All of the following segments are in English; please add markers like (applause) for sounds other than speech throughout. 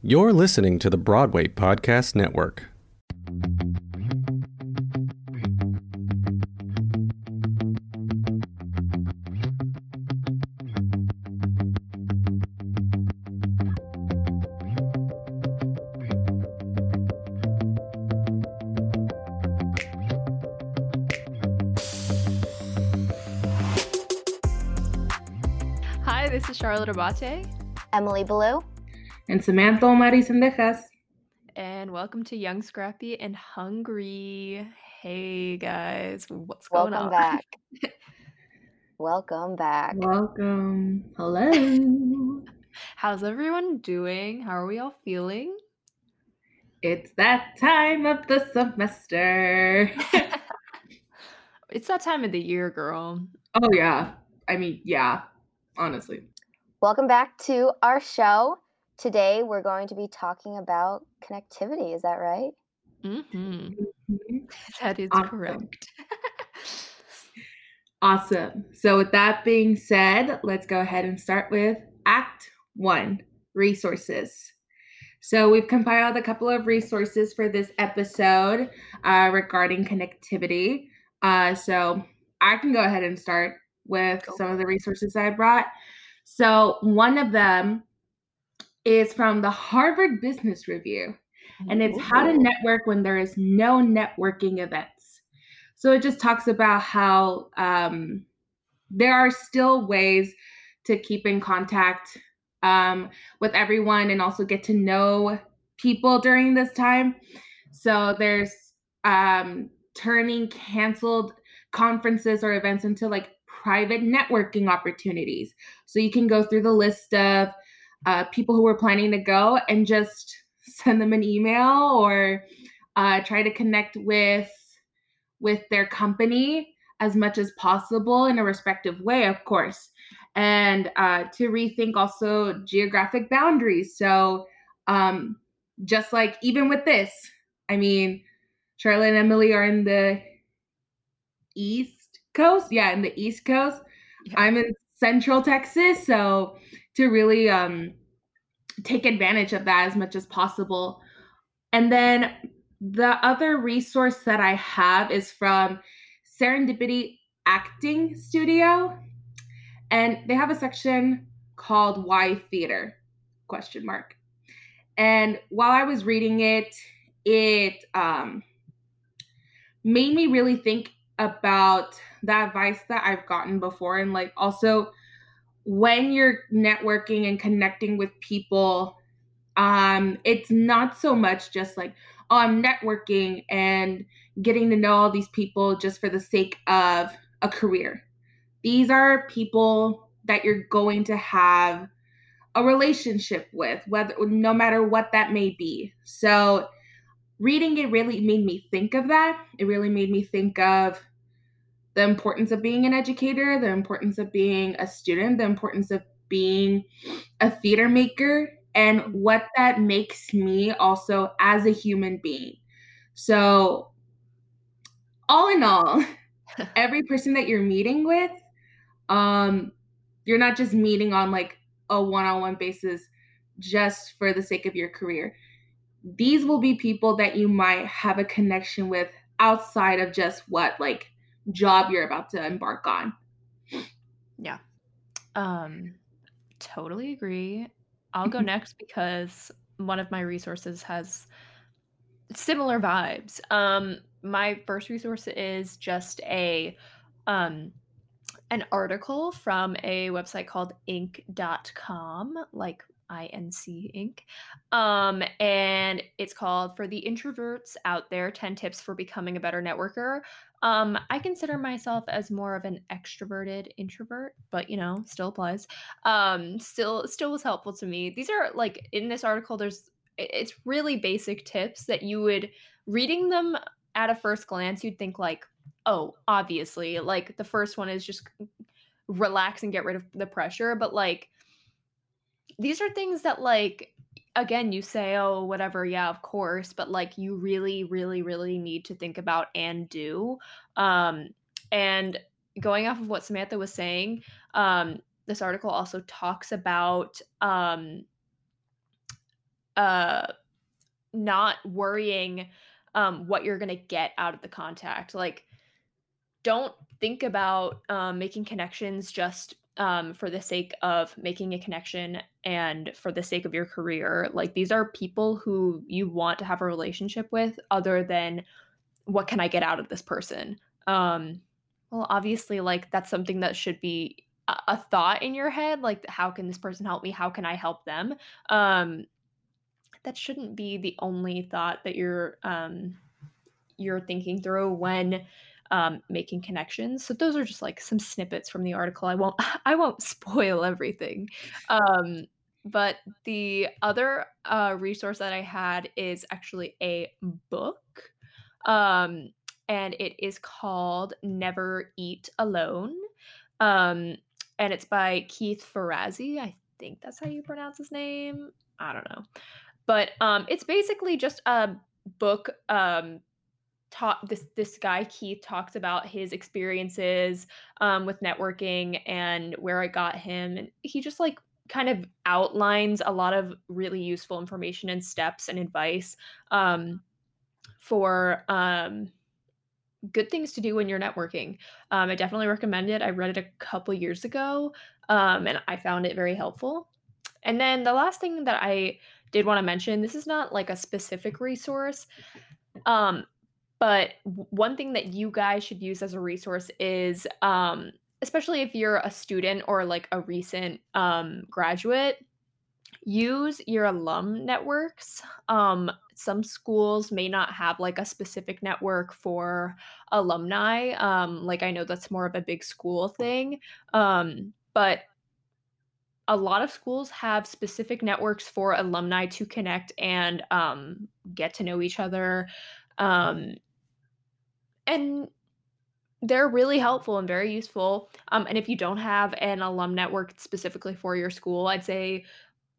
You're listening to the Broadway Podcast Network. Hi, this is Charlotte Abate, Emily Ballou. And Samantha Omari Sendejas. and welcome to Young, Scrappy, and Hungry. Hey guys, what's going Welcome on? back. (laughs) Welcome back. Welcome. Hello. (laughs) How's everyone doing? How are we all feeling? it's that time of the semester. (laughs) It's that time of the year, girl. oh, yeah. I mean, yeah, honestly. Welcome back to our show. Today we're going to be talking about connectivity. Is that right? hmm Mhm. (laughs) That is Awesome. correct. (laughs) Awesome. So, with that being said, let's go ahead and start with Act One Resources. So, we've compiled a couple of resources for this episode uh, regarding connectivity. Uh, so, I can go ahead and start with Go some of the resources I brought. So, one of them is from the Harvard Business Review and it's how to network when there is no networking events. So it just talks about how um, there are still ways to keep in contact um, with everyone and also get to know people during this time. So there's um, turning canceled conferences or events into like private networking opportunities. So you can go through the list of uh, people who were planning to go and just send them an email or uh, try to connect with with their company as much as possible in a respective way of course. And uh, to rethink also geographic boundaries. So um, just like even with this i mean charlotte and emily are in the east coast? Yeah in the east coast. Yeah. i'm in central texas so to really um, take advantage of that as much as possible. And then the other resource that I have is from Serendipity Acting Studio. And they have a section called Why Theater? question mark. And while I was reading it, it um, made me really think about the advice that I've gotten before and like also when you're networking and connecting with people um it's not so much just like oh i'm networking and getting to know all these people just for the sake of a career. These are people that you're going to have a relationship with whether no matter what that may be. So reading it really made me think of that. It really made me think of the importance of being an educator, the importance of being a student, the importance of being a theater maker, and what that makes me also as a human being. So, all in all, (laughs) every person that you're meeting with, um, you're not just meeting on like a one on one basis just for the sake of your career. These will be people that you might have a connection with outside of just what like job you're about to embark on. Yeah. Um, totally agree. I'll go next because one of my resources has similar vibes. Um, my first resource is just a um an article from a website called inc.com, like INC Inc. Um, and it's called For the Introverts Out There 10 Tips for Becoming a Better Networker. Um, I consider myself as more of an extroverted introvert, but you know, still applies. Um, still still was helpful to me. These are like in this article, there's it's really basic tips that you would reading them at a first glance, you'd think like, oh, obviously, like the first one is just relax and get rid of the pressure, but like these are things that like again you say oh whatever yeah of course but like you really really really need to think about and do um and going off of what samantha was saying um this article also talks about um uh not worrying um what you're going to get out of the contact like don't think about um, making connections just um, for the sake of making a connection and for the sake of your career. Like these are people who you want to have a relationship with, other than what can I get out of this person. Um, well, obviously, like that's something that should be a, thought in your head. Like, how can this person help me? How can I help them? Um, that shouldn't be the only thought that you're um, you're thinking through when um, making connections. So those are just like some snippets from the article. I won't (laughs) I won't spoil everything. Um, but the other uh, resource that I had is actually a book. Um, and it is called Never Eat Alone. Um, and it's by Keith Ferrazzi. I think that's how you pronounce his name. I don't know. But um, it's basically just a book um, talk this this guy Keith talks about his experiences um, with networking and where I got him, and he just like kind of outlines a lot of really useful information and steps and advice um, for um, good things to do when you're networking. Um, I definitely recommend it. I read it a couple years ago, um, and I found it very helpful. And then the last thing that I did want to mention, this is not like a specific resource. But one thing that you guys should use as a resource is, um, especially if you're a student or like a recent um, graduate, use your alum networks. Um, some schools may not have like a specific network for alumni. Um, like I know that's more of a big school thing. Um, but a lot of schools have specific networks for alumni to connect and um, get to know each other. Um, and they're really helpful and very useful. Um, and if you don't have an alum network specifically for your school, I'd say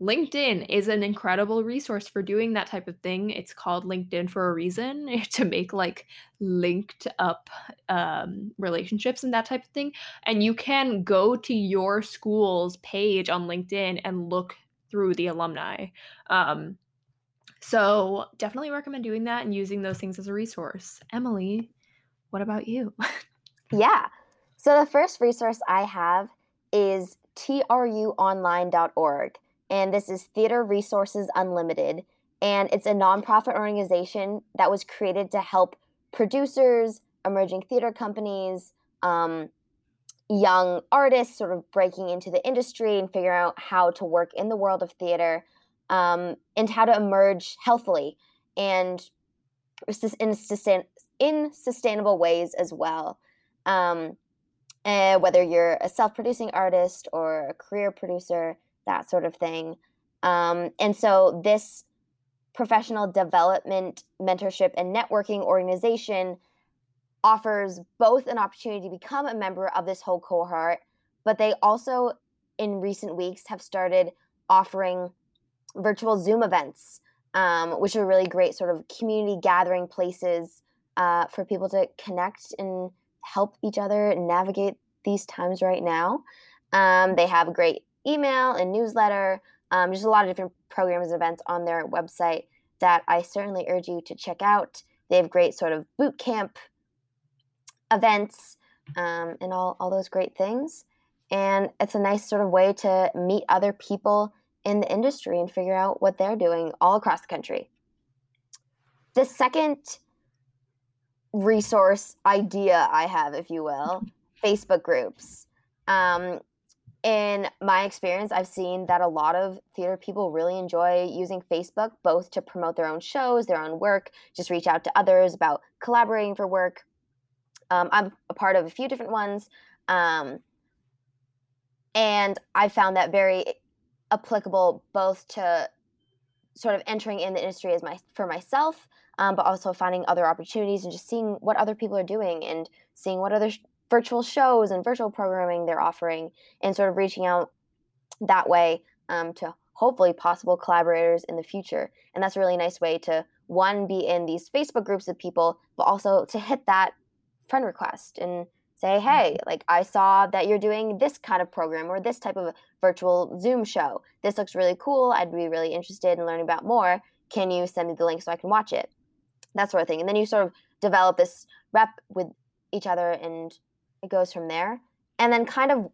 LinkedIn is an incredible resource for doing that type of thing. It's called LinkedIn for a reason (laughs) to make like linked up um, relationships and that type of thing. And you can go to your school's page on LinkedIn and look through the alumni. Um, so definitely recommend doing that and using those things as a resource. Emily, what about you? (laughs) yeah. So the first resource I have is truonline.org, and this is Theater Resources Unlimited, and it's a nonprofit organization that was created to help producers, emerging theater companies, um, young artists sort of breaking into the industry and figuring out how to work in the world of theater um, and how to emerge healthily and in in sustainable ways as well. Um, uh, whether you're a self producing artist or a career producer, that sort of thing. Um, and so, this professional development, mentorship, and networking organization offers both an opportunity to become a member of this whole cohort, but they also, in recent weeks, have started offering virtual Zoom events, um, which are really great sort of community gathering places uh, for people to connect and help each other navigate these times right now. Um, they have a great email and newsletter, um, just a lot of different programs and events on their website that I certainly urge you to check out. They have great sort of boot camp events um, and all, all those great things. And it's a nice sort of way to meet other people in the industry and figure out what they're doing all across the country. The second resource idea I have, if you will, (laughs) Facebook groups. Um, in my experience, I've seen that a lot of theater people really enjoy using Facebook both to promote their own shows, their own work, just reach out to others about collaborating for work. Um, I'm a part of a few different ones. Um, and I found that very applicable both to sort of entering in the industry as my for myself um, but also finding other opportunities and just seeing what other people are doing and seeing what other sh- virtual shows and virtual programming they're offering and sort of reaching out that way um, to hopefully possible collaborators in the future and that's a really nice way to one be in these facebook groups of people but also to hit that friend request and say, hey, like I saw that you're doing this kind of program or this type of virtual Zoom show. This looks really cool. I'd be really interested in learning about more. Can you send me the link so I can watch it? That sort of thing. And then you sort of develop this rep with each other and it goes from there. And then kind of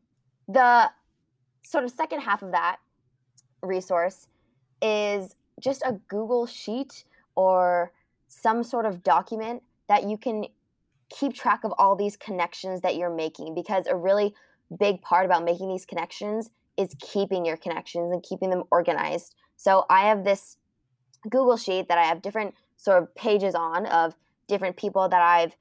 the sort of second half of that resource is just a Google sheet or some sort of document that you can keep track of all these connections that you're making because a really big part about making these connections is keeping your connections and keeping them organized. So I have this Google sheet that I have different sort of pages on of different people that I've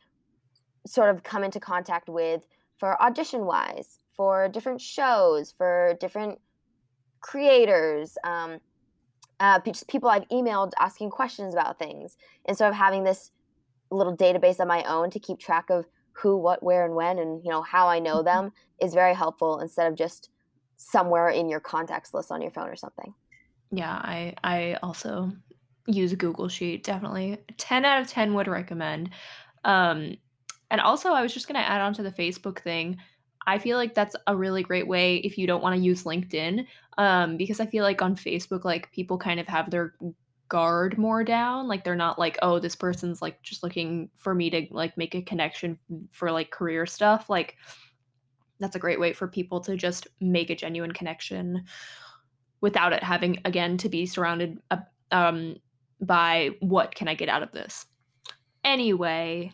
sort of come into contact with for audition wise, for different shows, for different creators, um, uh, just people I've emailed asking questions about things. And so of having this little database of my own to keep track of who, what, where, and when, and you know how I know mm-hmm. them is very helpful instead of just somewhere in your contacts list on your phone or something. Yeah, I I also use Google Sheet. Definitely, ten out of ten would recommend. Um, and also, I was just gonna add on to the Facebook thing. I feel like that's a really great way if you don't want to use LinkedIn, um, because I feel like on Facebook, like people kind of have their guard more down like they're not like oh this person's like just looking for me to like make a connection for like career stuff like that's a great way for people to just make a genuine connection without it having again to be surrounded um, by what can i get out of this anyway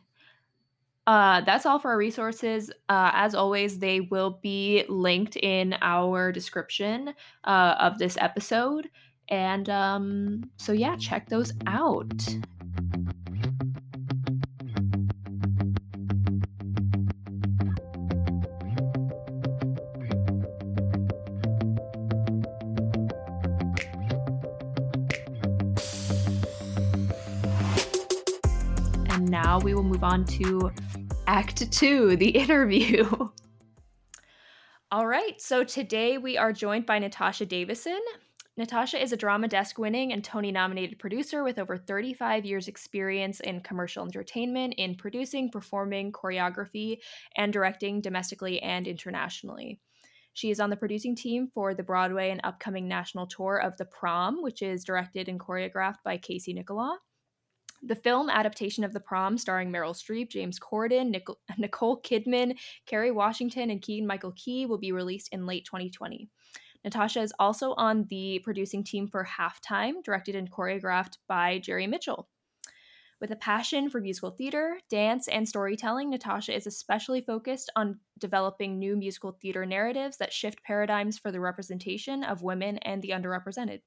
uh, that's all for our resources. Uh, as always, they will be linked in our description uh, of this episode. And um, so, yeah, check those out. Move on to Act Two, the (laughs) interview. All right, so today we are joined by Natasha Davison. Natasha is a Drama Desk winning and Tony nominated producer with over 35 years' experience in commercial entertainment, in producing, performing, choreography, and directing domestically and internationally. She is on the producing team for the Broadway and upcoming national tour of The Prom, which is directed and choreographed by Casey Nicholaw. The film adaptation of The Prom, starring Meryl Streep, James Corden, (laughs) Nicole Kidman, Kerry Washington, and Keegan Michael Key, will be released in late 2020. Natasha is also on the producing team for Halftime, directed and choreographed by Jerry Mitchell. With a passion for musical theater, dance, and storytelling, Natasha is especially focused on developing new musical theater narratives that shift paradigms for the representation of women and the underrepresented.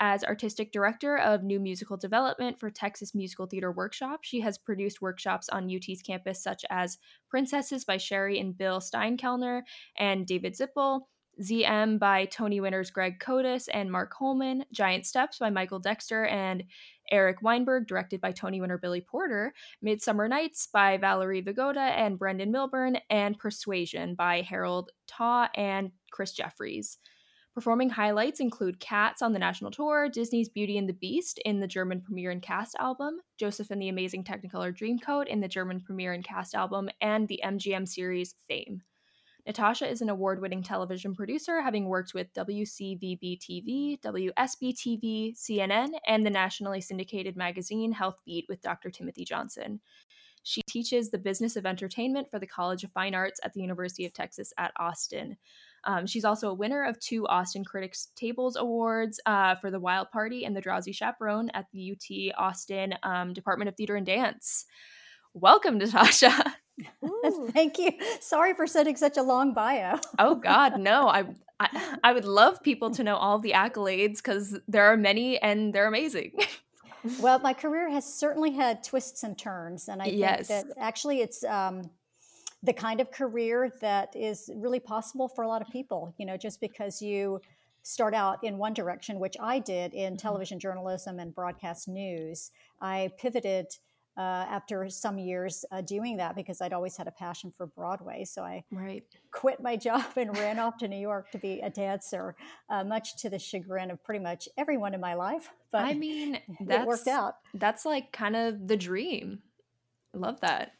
As artistic director of new musical development for Texas Musical Theater Workshop, she has produced workshops on UT's campus such as Princesses by Sherry and Bill Steinkellner and David Zippel, ZM by Tony winners Greg Kotis and Mark Hollmann, Giant Steps by Michael Dexter and Eric Weinberg, directed by Tony winner Billy Porter, Midsummer Nights by Valerie Vigoda and Brendan Milburn, and Persuasion by Harold Taw and Chris Jeffries. Performing highlights include Cats on the national tour, Disney's Beauty and the Beast in the German premiere and cast album, Joseph and the Amazing Technicolor Dreamcoat in the German premiere and cast album, and the MGM series Fame. Natasha is an award winning television producer, having worked with WCVB TV, WSB TV, CNN, and the nationally syndicated magazine Health Beat with Dr. Timothy Johnson. She teaches the business of entertainment for the College of Fine Arts at the University of Texas at Austin. Um, she's also a winner of two Austin Critics Tables Awards uh, for The Wild Party and The Drowsy Chaperone at the UT Austin um, Department of Theater and Dance. Welcome, (laughs) Natasha. (laughs) Thank you. Sorry for sending such a long bio. oh God, no. I, I (laughs) I would love people to know all the accolades because there are many and they're amazing. well, my career has certainly had twists and turns, and I yes. think that actually it's um, the kind of career that is really possible for a lot of people. You know, just because you start out in one direction, which I did in mm-hmm. television journalism and broadcast news, I pivoted uh, after some years uh, doing that because I'd always had a passion for Broadway. So I right. quit my (laughs) job and ran off to New York to be a dancer, uh, much to the chagrin of pretty much everyone in my life. But I mean, (laughs) that worked out. That's like kind of the dream. I love that.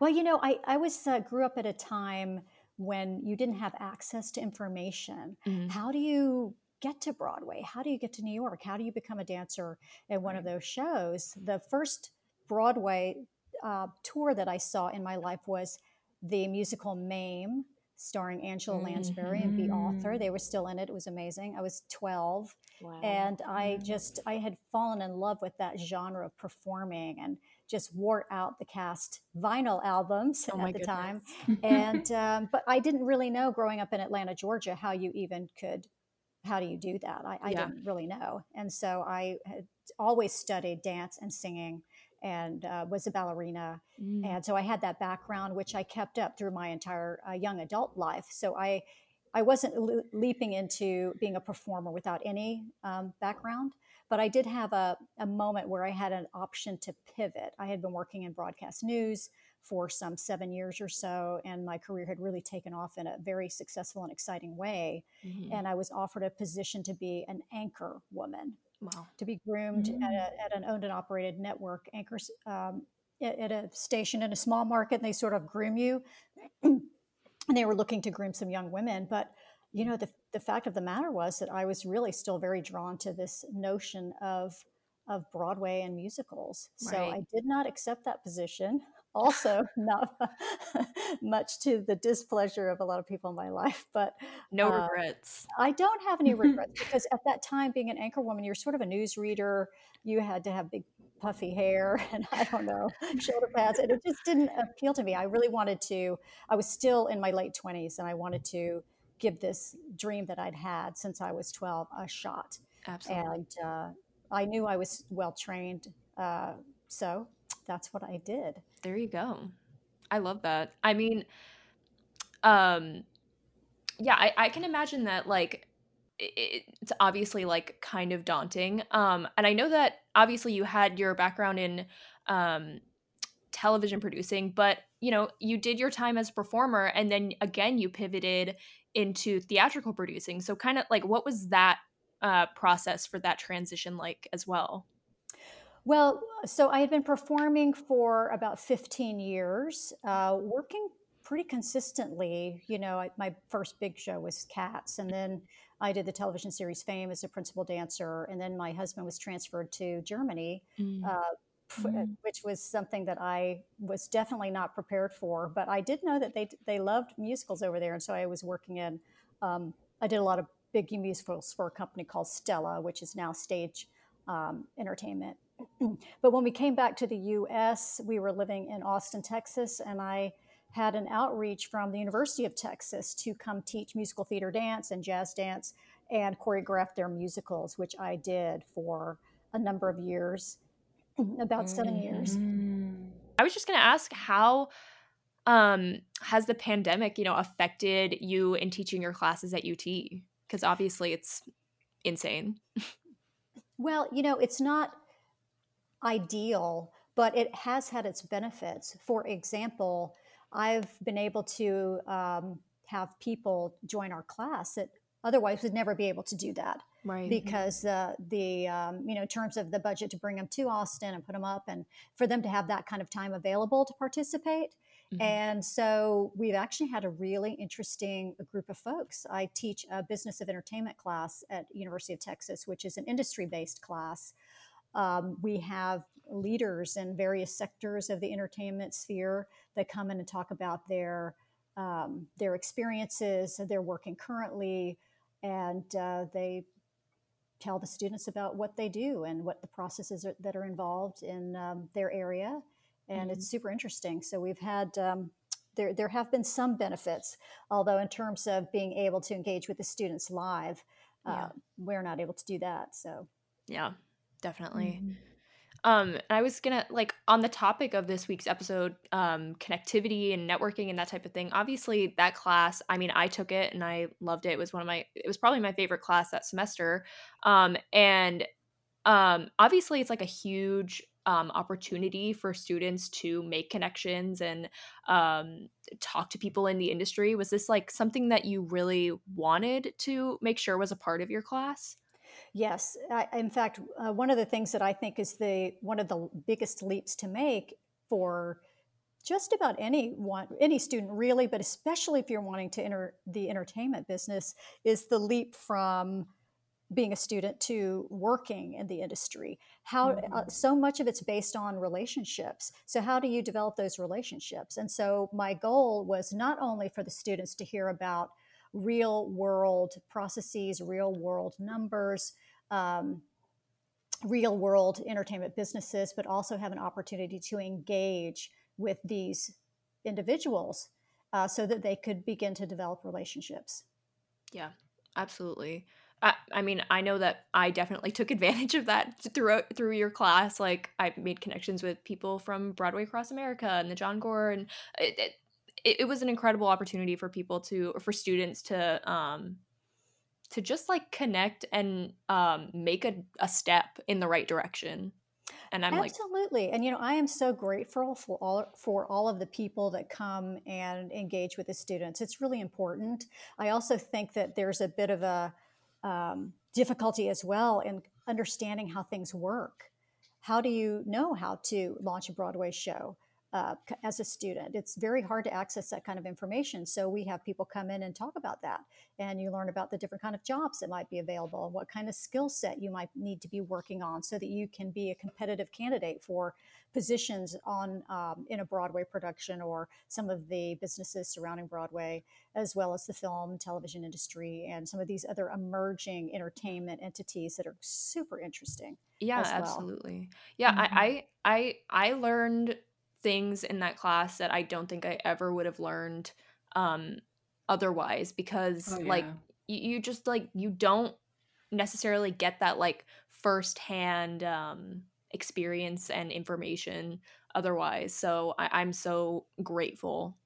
Well, you know, I, I was uh, grew up at a time when you didn't have access to information. Mm-hmm. How do you get to Broadway? How do you get to New York? How do you become a dancer at one right. of those shows? The first Broadway uh, tour that I saw in my life was the musical Mame, starring Angela Lansbury mm-hmm. and Bea Arthur. They were still in it. It was amazing. I was 12. Wow. And I just, I had fallen in love with that genre of performing and just wore out the cast vinyl albums oh at the goodness. time. (laughs) and, um, but I didn't really know growing up in Atlanta, Georgia, how you even could, how do you do that? I, I yeah. didn't really know. And so I had always studied dance and singing and uh, was a ballerina. Mm. And so I had that background, which I kept up through my entire uh, young adult life. So I, I wasn't le- leaping into being a performer without any um, background, but I did have a, a moment where I had an option to pivot. I had been working in broadcast news for some seven years or so, and my career had really taken off in a very successful and exciting way. Mm-hmm. And I was offered a position to be an anchor woman Wow. To be groomed mm-hmm. at, a, at, an owned and operated network anchors um, at, at, a station in a small market, and they sort of groom you. (clears throat) and they were looking to groom some young women. But, you know, the, the fact of the matter was that I was really still very drawn to this notion of of Broadway and musicals. Right. So I did not accept that position (laughs) also not (laughs) much to the displeasure of a lot of people in my life but no uh, regrets i don't have any (laughs) regrets because at that time being an anchor woman you're sort of a news reader you had to have big puffy hair and i don't know shoulder pads and it just didn't appeal to me i really wanted to i was still in my late 20s and i wanted to give this dream that i'd had since i was 12 a shot absolutely and uh, i knew i was well trained uh, so that's what I did. There you go. I love that. I mean, um, yeah, I, I can imagine that like it, it's obviously like kind of daunting. Um, and I know that obviously you had your background in um, television producing, but you know, you did your time as a performer and then again you pivoted into theatrical producing. So kind of like what was that uh, process for that transition like as well? Well, so I had been performing for about 15 years, uh, working pretty consistently. You know, I, my first big show was Cats, and then I did the television series Fame as a principal dancer, and then my husband was transferred to Germany. Mm. Uh, mm. Which was something that I was definitely not prepared for, but I did know that they they loved musicals over there, and so I was working in. Um, I did a lot of big musicals for a company called Stella, which is now Stage um, Entertainment, (clears throat) but when we came back to the US, we were living in Austin, Texas, and I had an outreach from the University of Texas to come teach musical theater dance and jazz dance and choreograph their musicals, which I did for a number of years, about 7 mm-hmm. years. I was just going to ask how um, has the pandemic, you know, affected you in teaching your classes at UT? Because obviously it's insane. well, you know, it's not ideal, but it has had its benefits. For example, I've been able to um, have people join our class that otherwise would never be able to do that right. Because uh, the um, you know in terms of the budget to bring them to austin and put them up and for them to have that kind of time available to participate. Mm-hmm. and so we've actually had a really interesting group of folks. I teach a business of entertainment class at university of texas which is an industry based class. Um, we have leaders in various sectors of the entertainment sphere that come in and talk about their um, their experiences, they're working currently, and uh, they tell the students about what they do and what the processes are, that are involved in um, their area, and mm-hmm. it's super interesting. So we've had. Um, there, there have been some benefits, although in terms of being able to engage with the students live, uh, yeah. we're not able to do that. So, yeah, definitely. Mm-hmm. Um, I was gonna like on the topic of this week's episode, um, connectivity and networking and that type of thing. Obviously, that class. I mean, I took it and I loved it. It was one of my. It was probably my favorite class that semester. Um, and um, obviously, it's like a huge um, opportunity for students to make connections and um, talk to people in the industry. Was this like something that you really wanted to make sure was a part of your class? Yes, I, in fact, uh, one of the things that I think is the one of the biggest leaps to make for just about any one any student really but especially if you're wanting to enter the entertainment business is the leap from being a student to working in the industry. How uh, mm-hmm. uh, so much of it's based on relationships. So how do you develop those relationships? And so my goal was not only for the students to hear about real world processes real world numbers um, real world entertainment businesses but also have an opportunity to engage with these individuals uh, so that they could begin to develop relationships. Yeah, absolutely. I, mean, I know that I definitely took (laughs) advantage of that throughout through your class. Like, I made connections with people from Broadway Across America and the John Gore, and it, it, it was an incredible opportunity for people to, for students to, um, to just like connect and um, make a, a step in the right direction. And i'm like absolutely like, and you know i am so grateful for all for all of the people that come and engage with the students. It's really important. I also think that there's a bit of a um, difficulty as well in understanding how things work. How do you know how to launch a broadway show uh, as a student. It's very hard to access that kind of information. So we have people come in and talk about that, and you learn about the different kind of jobs that might be available, what kind of skill set you might need to be working on, so that you can be a competitive candidate for positions on um, in a Broadway production or some of the businesses surrounding Broadway, as well as the film television industry and some of these other emerging entertainment entities that are super interesting. Yeah, well. absolutely. Yeah, mm-hmm. I, I I I learned things in that class that I don't think I ever would have learned um otherwise because oh, yeah. like you, you just like you don't necessarily get that like firsthand um experience and information otherwise so I, i'm so grateful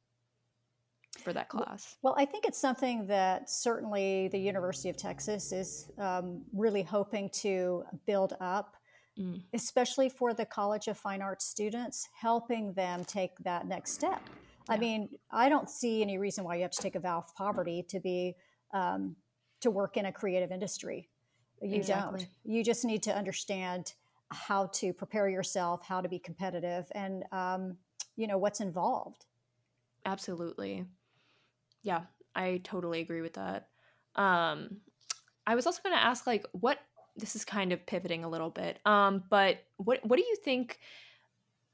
for that class well i think it's something that certainly the university of texas is um, really hoping to build up mm. especially for the College of Fine Arts students, helping them take that next step. Yeah. I mean, I don't see any reason why you have to take a vow of poverty to be um, to work in a creative industry. You exactly. don't. You just need to understand how to prepare yourself, how to be competitive, and um, you know what's involved. Absolutely. Yeah, I totally agree with that. Um, I was also going to ask, like, what this is kind of pivoting a little bit. Um, but what what do you think?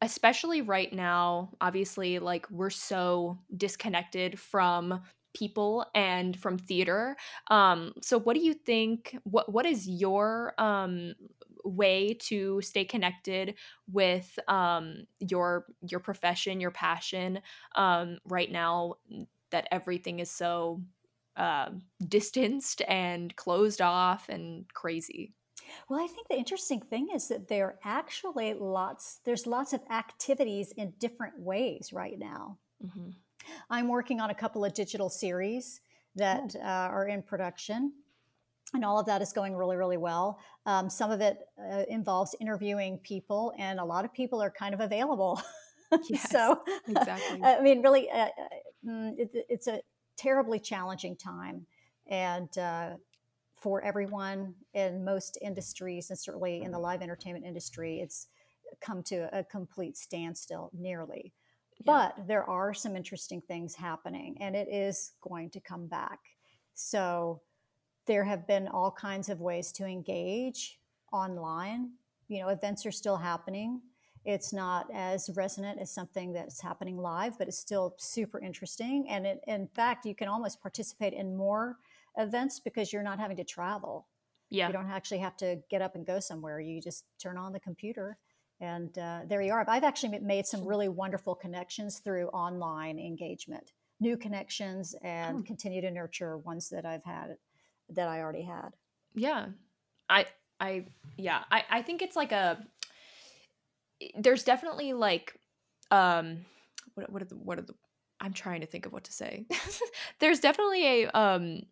Especially right now, obviously, like we're so disconnected from people and from theater. Um, so what do you think? What what is your um way to stay connected with um your your profession, your passion um right now that everything is so uh, distanced and closed off and crazy. Well, I think the interesting thing is that there are actually lots, there's lots of activities in different ways right now. Mm-hmm. I'm working on a couple of digital series that oh. uh, are in production. And all of that is going really, really well. Um, some of it uh, involves interviewing people, and a lot of people are kind of available. (laughs) Yes, so, exactly. (laughs) I mean, really, uh, uh mm, it, it's a terribly challenging time. And uh, for everyone in most industries, and certainly in the live entertainment industry, it's come to a complete standstill nearly. Yeah. But there are some interesting things happening, and it is going to come back. So there have been all kinds of ways to engage online. You know, events are still happening. It's not as resonant as something that's happening live, but it's still super interesting. And it, in fact, you can almost participate in more events because you're not having to travel. Yeah. You don't actually have to get up and go somewhere. You just turn on the computer and uh, there you are. I've actually made some really wonderful connections through online engagement, new connections, and oh. continue to nurture ones that I've had that I already had. Yeah. I, I, yeah, I, I think it's like a, there's definitely like, um, what, what are the, what are the, I'm trying to think of what to say. (laughs) there's definitely a, um,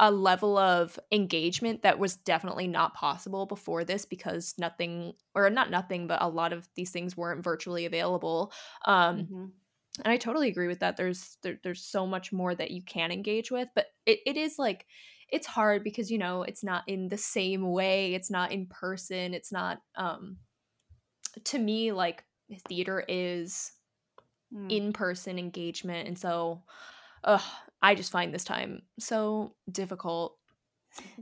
a level of engagement that was definitely not possible before this because nothing or not nothing but a lot of these things weren't virtually available um mm-hmm. and i totally agree with that there's there, there's so much more that you can engage with but it, it is like it's hard because you know it's not in the same way it's not in person it's not um to me like theater is mm. in-person engagement and so ugh, i just find this time so difficult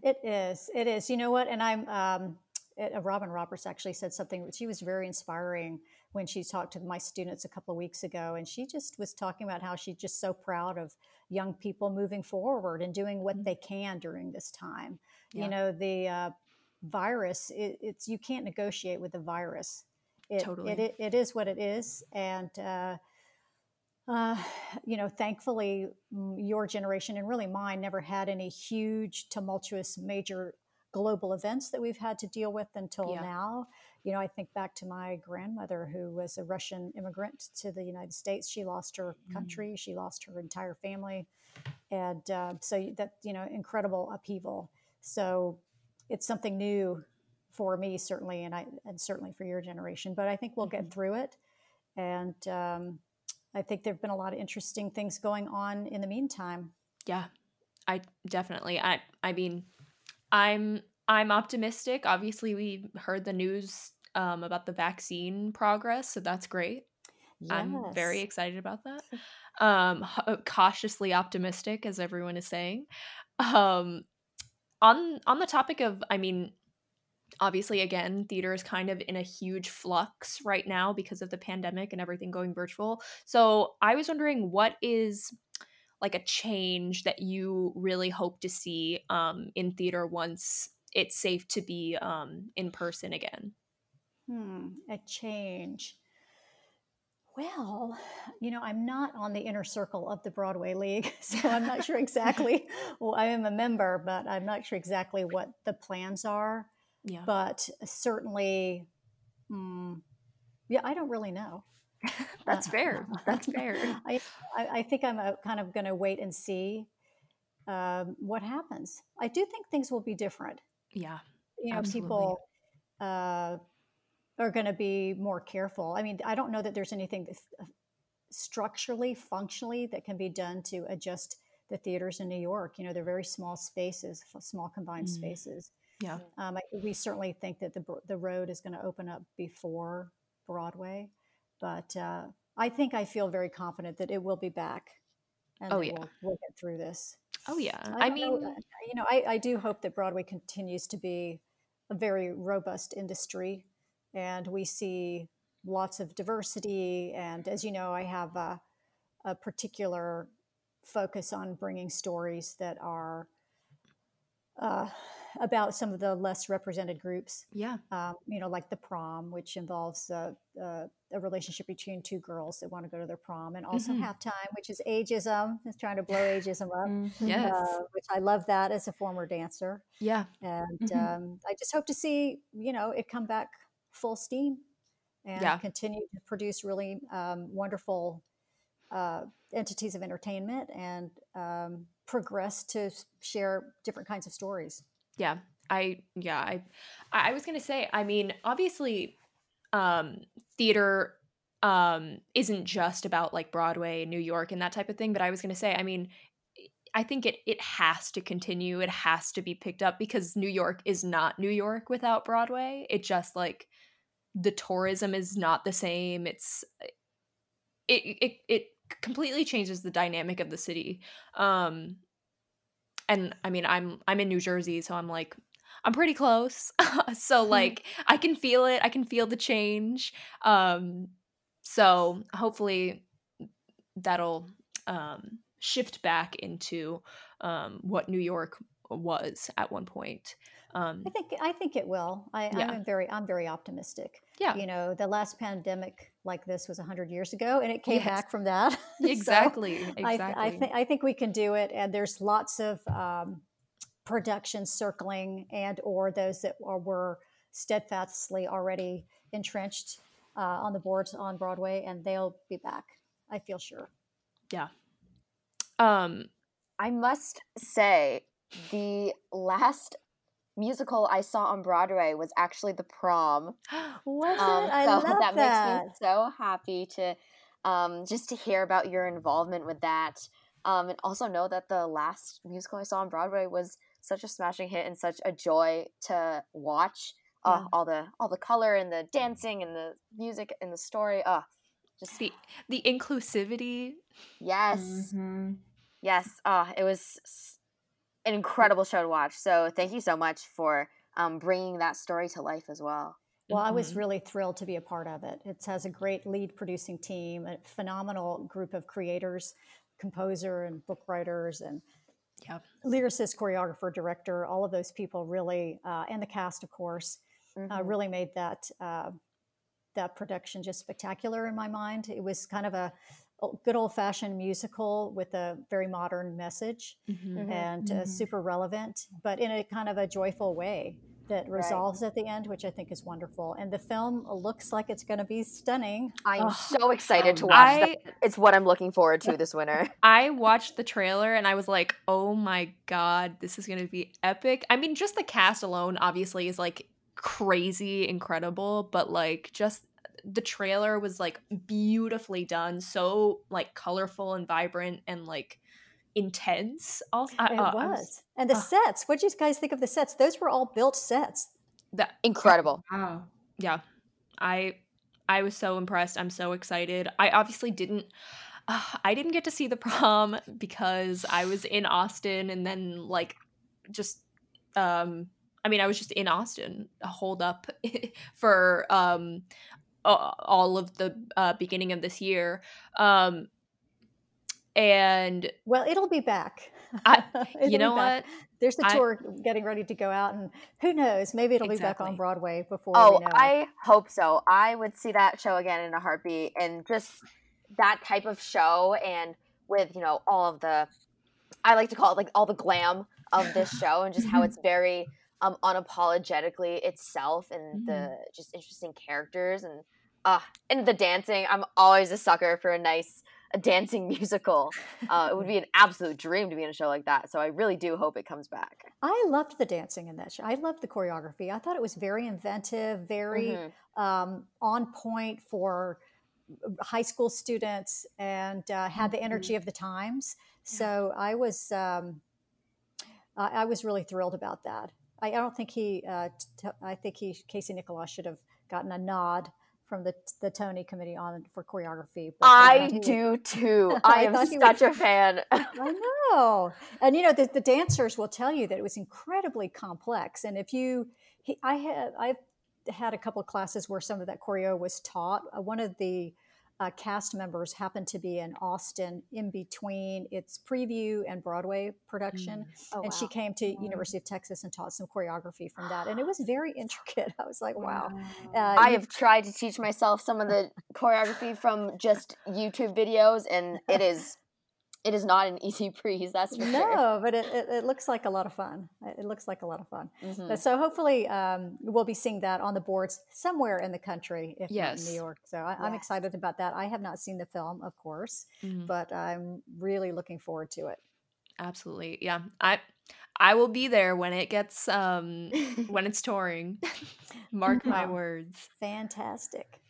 it is it is you know what and i'm um it, uh, robin roberts actually said something she was very inspiring when she talked to my students a couple of weeks ago and she just was talking about how she's just so proud of young people moving forward and doing what mm. they can during this time yeah. you know the uh, virus it, it's you can't negotiate with the virus it, totally. it, it is what it is and uh, uh, you know thankfully your generation and really mine never had any huge tumultuous major global events that we've had to deal with until yeah. now you know i think back to my grandmother who was a russian immigrant to the united states she lost her mm. country mm. she lost her entire family and uh, so that you know incredible upheaval so it's something new for me certainly and i and certainly for your generation but i think we'll get mm-hmm. through it. And um, i think there have been a lot of interesting things going on in the meantime. Yeah i definitely i i mean i'm i'm optimistic. Obviously we heard the news um, about the vaccine progress so that's great. Yes. i'm very excited about that. Um cautiously optimistic as everyone is saying. Um on on the topic of i mean obviously again theater is kind of in a huge flux right now because of the pandemic and everything going virtual so i was wondering what is like a change that you really hope to see um, in theater once it's safe to be um, in person again hmm a change well, you know, I'm not on the inner circle of the Broadway League, (laughs) so I'm not sure (laughs) exactly. well, I am a member, but I'm not sure exactly what the plans are. Yeah. But certainly, mm, yeah, I don't really know. (laughs) That's uh, fair. (laughs) That's fair. I, I think I'm a, kind of going to wait and see um, what happens. I do think things will be different. Yeah. You know, absolutely. people. Uh, are going to be more careful. I mean, I don't know that there's anything uh, structurally, functionally that can be done to adjust the theaters in New York. You know, they're very small spaces, small combined mm. spaces. Yeah. Um, I, we certainly think that the the road is going to open up before Broadway, but uh, I think I feel very confident that it will be back. And oh yeah, we'll, we'll, get through this. Oh yeah, I, I mean, know, you know, I, I do hope that Broadway continues to be a very robust industry and we see lots of diversity. And as you know, I have a, a particular focus on bringing stories that are uh, about some of the less represented groups. Yeah. Um, you know, like the prom, which involves a, relationship between two girls that want to go to their prom, and also mm-hmm. halftime, which is ageism, is trying to blow ageism up. Mm-hmm. Yes. Uh, which I love that as a former dancer. Yeah. And mm-hmm. um, I just hope to see, you know, it come back full steam and yeah. continue to produce really um, wonderful uh, entities of entertainment and um, progress to share different kinds of stories. Yeah, I yeah I I was gonna say I mean obviously um, theater um, isn't just about like Broadway, New York, and that type of thing. But I was gonna say I mean I think it it has to continue. It has to be picked up because New York is not New York without Broadway. It just like the tourism is not the same. It's it it it completely changes the dynamic of the city. Um and I mean I'm I'm in New Jersey, so I'm like I'm pretty close. (laughs) so hmm. like I can feel it. I can feel the change. Um so hopefully that'll um shift back into um what New York was at one point. Um, I think I think it will. I, yeah. I'm very I'm very optimistic. Yeah, you know, the last pandemic like this was hundred years ago, and it came yes. back from that. exactly. (laughs) so exactly. I, I think I think we can do it, and there's lots of um, productions circling, and or those that are, were steadfastly already entrenched uh, on the boards on Broadway, and they'll be back. I feel sure. Yeah. Um, I must say the last musical I saw on Broadway was actually The Prom. (gasps) was um, it? I so (laughs) love that. That makes me so happy to um, just to hear about your involvement with that. Um, and also know that the last musical I saw on Broadway was such a smashing hit and such a joy to watch. Uh, All the all the color and the dancing and the music and the story. Uh, Just the the inclusivity. Yes. Mm-hmm. Yes. Oh, it was an incredible show to watch. So thank you so much for um, bringing that story to life as well. Well, I was mm-hmm. really thrilled to be a part of it. It has a great lead producing team, a phenomenal group of creators, composer and book writers, and yeah. lyricist, choreographer, director. All of those people really, uh, and the cast, of course, uh, mm-hmm. uh, really made that uh, that production just spectacular in my mind. It was kind of a good old fashioned musical with a very modern message mm-hmm. mm-hmm. and uh, mm-hmm. super relevant, but in a kind of a joyful way that resolves right. at the end, which I think is wonderful. And the film looks like it's going to be stunning. I'm oh, so excited to watch I, that. It's what I'm looking forward to this winter. (laughs) I watched the trailer and I was like, oh my God, this is going to be epic. I mean, just the cast alone obviously is like crazy incredible, but like just the trailer was like beautifully done, so like colorful and vibrant and like intense. Also, it uh, was, and the uh, sets. What did you guys think of the sets? Those were all built sets. That incredible. Wow. Yeah, I I was so impressed. I'm so excited. I obviously didn't. Uh, I didn't get to see the prom because I was in Austin, and then like just um I mean, I was just in Austin, holed up (laughs) for um, all of the uh, beginning of this year. Um, and well, it'll be back. I, (laughs) you know what? There's a tour I, getting ready to go out, and who knows? Maybe it'll exactly. be back on Broadway before. Oh, I hope so. I would see that show again in a heartbeat, and just that type of show, and with you know all of the, I like to call it like all the glam of this (laughs) show, and just how it's very um unapologetically itself, and mm-hmm. the just interesting characters and uh, and the dancing. I'm always a sucker for a nice a dancing (laughs) musical. Uh, it would be an absolute dream to be in a show like that. So I really do hope it comes back. I loved the dancing in that show. I loved the choreography. I thought it was very inventive, very mm-hmm. um, on point for high school students, and uh, had the energy mm-hmm. of the times. So I was um, I, I was really thrilled about that. I, I don't think he. Uh, t- I think he Casey Nicholaw should have gotten a nod from the the Tony Committee on for choreography. I (laughs) do too. (laughs) I, I am such a fan. (laughs) I know, and you know the, the dancers will tell you that it was incredibly complex. And if you, he, I have I've had a couple of classes where some of that choreo was taught. Uh, one of the uh, cast members happened to be in Austin in between its preview and Broadway production, mm. oh, and wow. she came to wow. University of Texas and taught some choreography from that, and it was (gasps) very intricate. (laughs) I was like, wow. Uh, I have tried to teach myself some of the choreography from just YouTube videos, and it is it is not an (laughs) easy breeze that's for no sure. but it, it, it, looks like a lot of fun. It looks like a lot of fun. Mm-hmm. so hopefully um, we'll be seeing that on the boards somewhere in the country if yes. not in new york. So I, am excited about that. I have not seen the film of course mm-hmm. but i'm really looking forward to it. Absolutely. Yeah. I i will be there when it gets um when it's touring. (laughs) Mark my (laughs) words. Fantastic.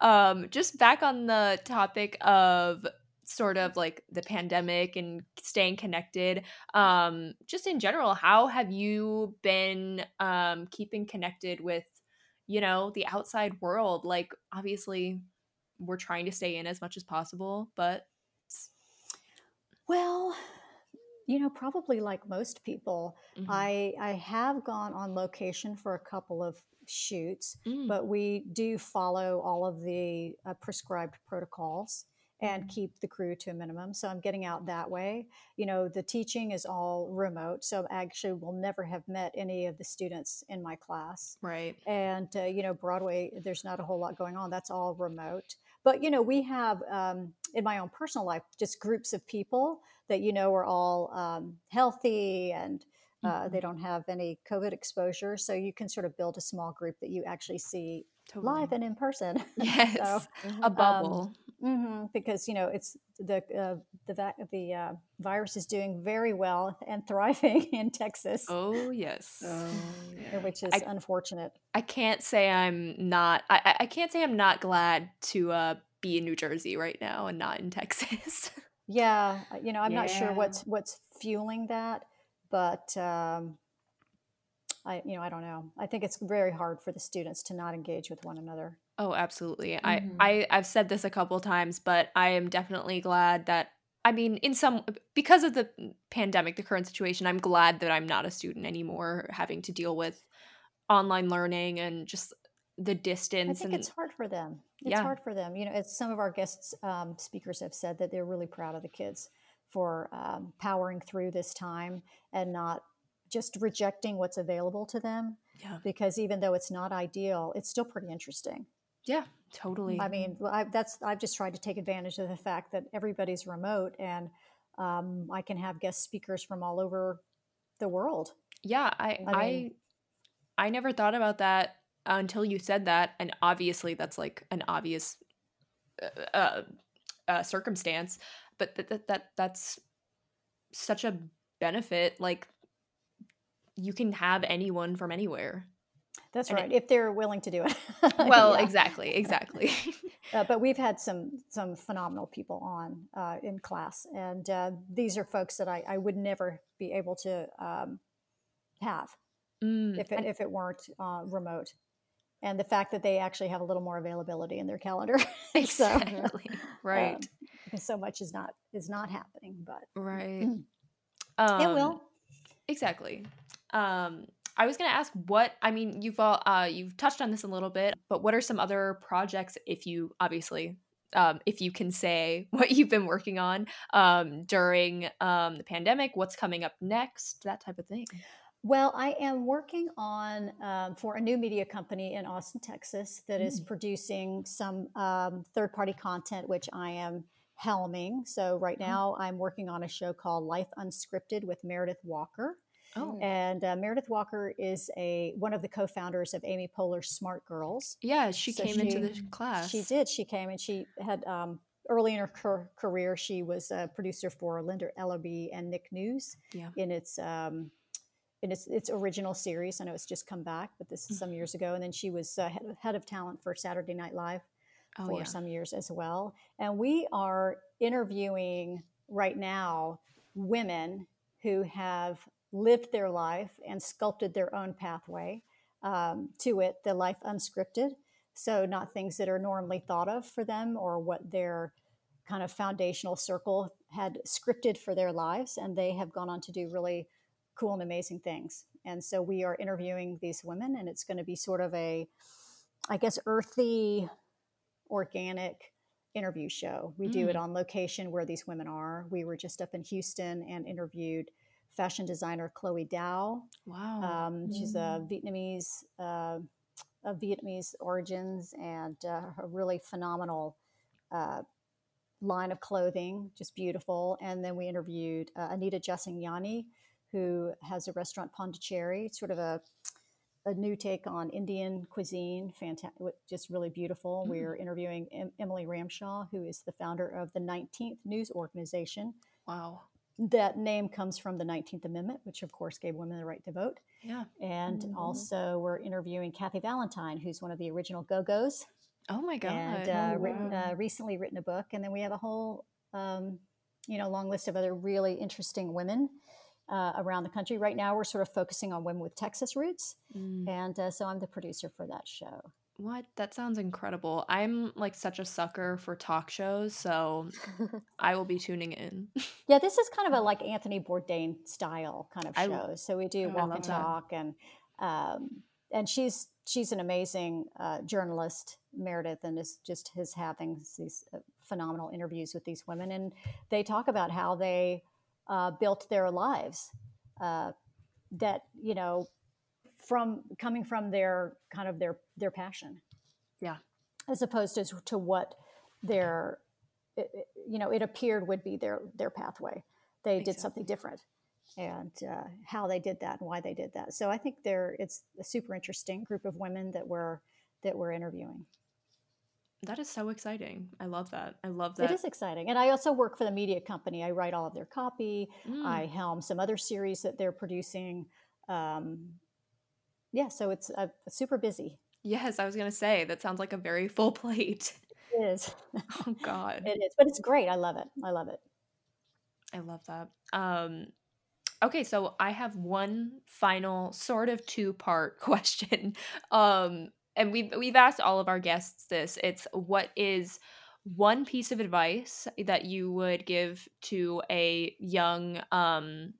Um just back on the topic of sort of like the pandemic and staying connected um just in general how have you been um keeping connected with you know the outside world like obviously we're trying to stay in as much as possible but well you know probably like most people mm-hmm. i i have gone on location for a couple of shoots mm. but we do follow all of the uh, prescribed protocols and mm-hmm. keep the crew to a minimum. So I'm getting out that way. You know, the teaching is all remote, so I actually will never have met any of the students in my class. Right. And uh, you know, Broadway, there's not a whole lot going on. That's all remote. But you know, we have um, in my own personal life just groups of people that you know are all um, healthy and. Uh, mm-hmm. They don't have any COVID exposure, so you can sort of build a small group that you actually see totally. live and in person. (laughs) Yes, so, a um, bubble. Um, Mm-hmm, because you know it's the uh, the the uh, virus is doing very well and thriving (laughs) in Texas. Oh yes, oh, yeah. which is I, unfortunate. I can't say I'm not. I, I can't say I'm not glad to uh, be in New Jersey right now and not in (laughs) Texas. yeah, you know I'm yeah. not sure what's what's fueling that, but um, I, you know, I don't know. I think it's very hard for the students to not engage with one another. Oh, absolutely. Mm-hmm. I, I I've said this a couple times, but I am definitely glad that I mean, in some because of the pandemic, the current situation, I'm glad that I'm not a student anymore, having to deal with online learning and just the distance. I think and, it's hard for them. It's yeah. hard for them. You know, as some of our guests um, speakers have said that they're really proud of the kids for um, powering through this time and not just rejecting what's available to them. Yeah. Because even though it's not ideal, it's still pretty interesting. Yeah, totally. I mean, I, that's I've just tried to take advantage of the fact that everybody's remote and um, I can have guest speakers from all over the world. Yeah, I I, mean, I I never thought about that until you said that, and obviously that's like an obvious uh, uh, uh circumstance, but that, that that that's such a benefit. Like you can have anyone from anywhere. That's and right. It, if they're willing to do it. (laughs) well, yeah. exactly, (laughs) exactly. uh, but we've had (laughs) some some phenomenal people on uh, in class, and uh, these are folks that I, I would never be able to um, have mm, if it, if it weren't uh, remote. And the fact that they actually have a little more availability in their calendar, exactly so, right. Um, because so much is not is not happening, but right. Mm. Um, it will exactly. Um, I was going to ask what I mean. You've all uh, you've touched on this a little bit, but what are some other projects? If you obviously, um, if you can say (laughs) what you've been working on um, during um, the pandemic, what's coming up next, that type of thing. Well, I am working on um, for a new media company in Austin, Texas, that mm. is producing some um, third-party content, which I am helming. So right mm. now, I'm working on a show called Life Unscripted with Meredith Walker. Oh. And uh, Meredith Walker is a one of the co-founders of Amy Poehler's Smart Girls. Yeah, she so came she, into the class. She did. She came and she had um, early in her cur- career, she was a producer for Linda Ellerbee and Nick News. Yeah. In its um, in its its original series. I know it's just come back, but this is some mm-hmm. years ago. And then she was uh, head, head of talent for Saturday Night Live oh, for yeah. some years as well. And we are interviewing right now women who have lived their life and sculpted their own pathway um, to it, the life unscripted. So, not things that are normally thought of for them or what their kind of foundational circle had scripted for their lives. And they have gone on to do really cool and amazing things. And so, we are interviewing these women, and it's going to be sort of a, I guess, earthy, organic interview show. We mm. do it mm. on location where these women are. We were just up in Houston and interviewed fashion designer Chloe Dao. Wow. Um, she's a mm. Vietnamese, uh, of Vietnamese origins and uh, a really phenomenal uh, line of clothing, just beautiful. And then we interviewed uh, Anita Jaisinghani, who has a restaurant Pondicheri, sort of a a new take on Indian cuisine, fantastic, just really beautiful. Mm. We're interviewing em- Emily Ramshaw, who is the founder of the 19th News Organization. Wow that name comes from the 19th Amendment, which of course gave women the right to vote. Yeah. And mm-hmm. also, we're interviewing Kathy Valentine, who's one of the original Go Go's. Oh my God. And uh, oh, written, uh, recently written a book. And then we have a whole, um, you know, long list of other really interesting women uh, around the country. Right now, we're sort of focusing on women with Texas roots. Mm. And uh, so I'm the producer for that show. What? That sounds incredible. I'm like such a sucker for talk shows, so (laughs) I will be tuning in. (laughs) yeah, this is kind of a like Anthony Bourdain style kind of show. I, so we do oh, walk and talk, that. and um, and she's she's an amazing uh, journalist, Meredith, and is just his having these uh, phenomenal interviews with these women, and they talk about how they uh, built their lives. Uh, that you know from coming from their kind of their their passion yeah as opposed to, to what their you know it appeared would be their their pathway they exactly. did something different and uh, how they did that and why they did that so i think they're it's a super interesting group of women that we're that we're interviewing that is so exciting. I love that. I love that. It is exciting. And I also work for the media company. I write all of their copy. Mm. I helm some other series that they're producing. Um, yeah, so it's uh, super busy. Yes, I was going to say that sounds like a very full (laughs) plate. It is. (laughs) oh God. it is, but it's great. I love it. I love it. I love that. Um, Okay, so I have one final sort of two-part (laughs) question. Um and we've we've asked all of our guests this. It's what is one piece of advice that you would give to a young um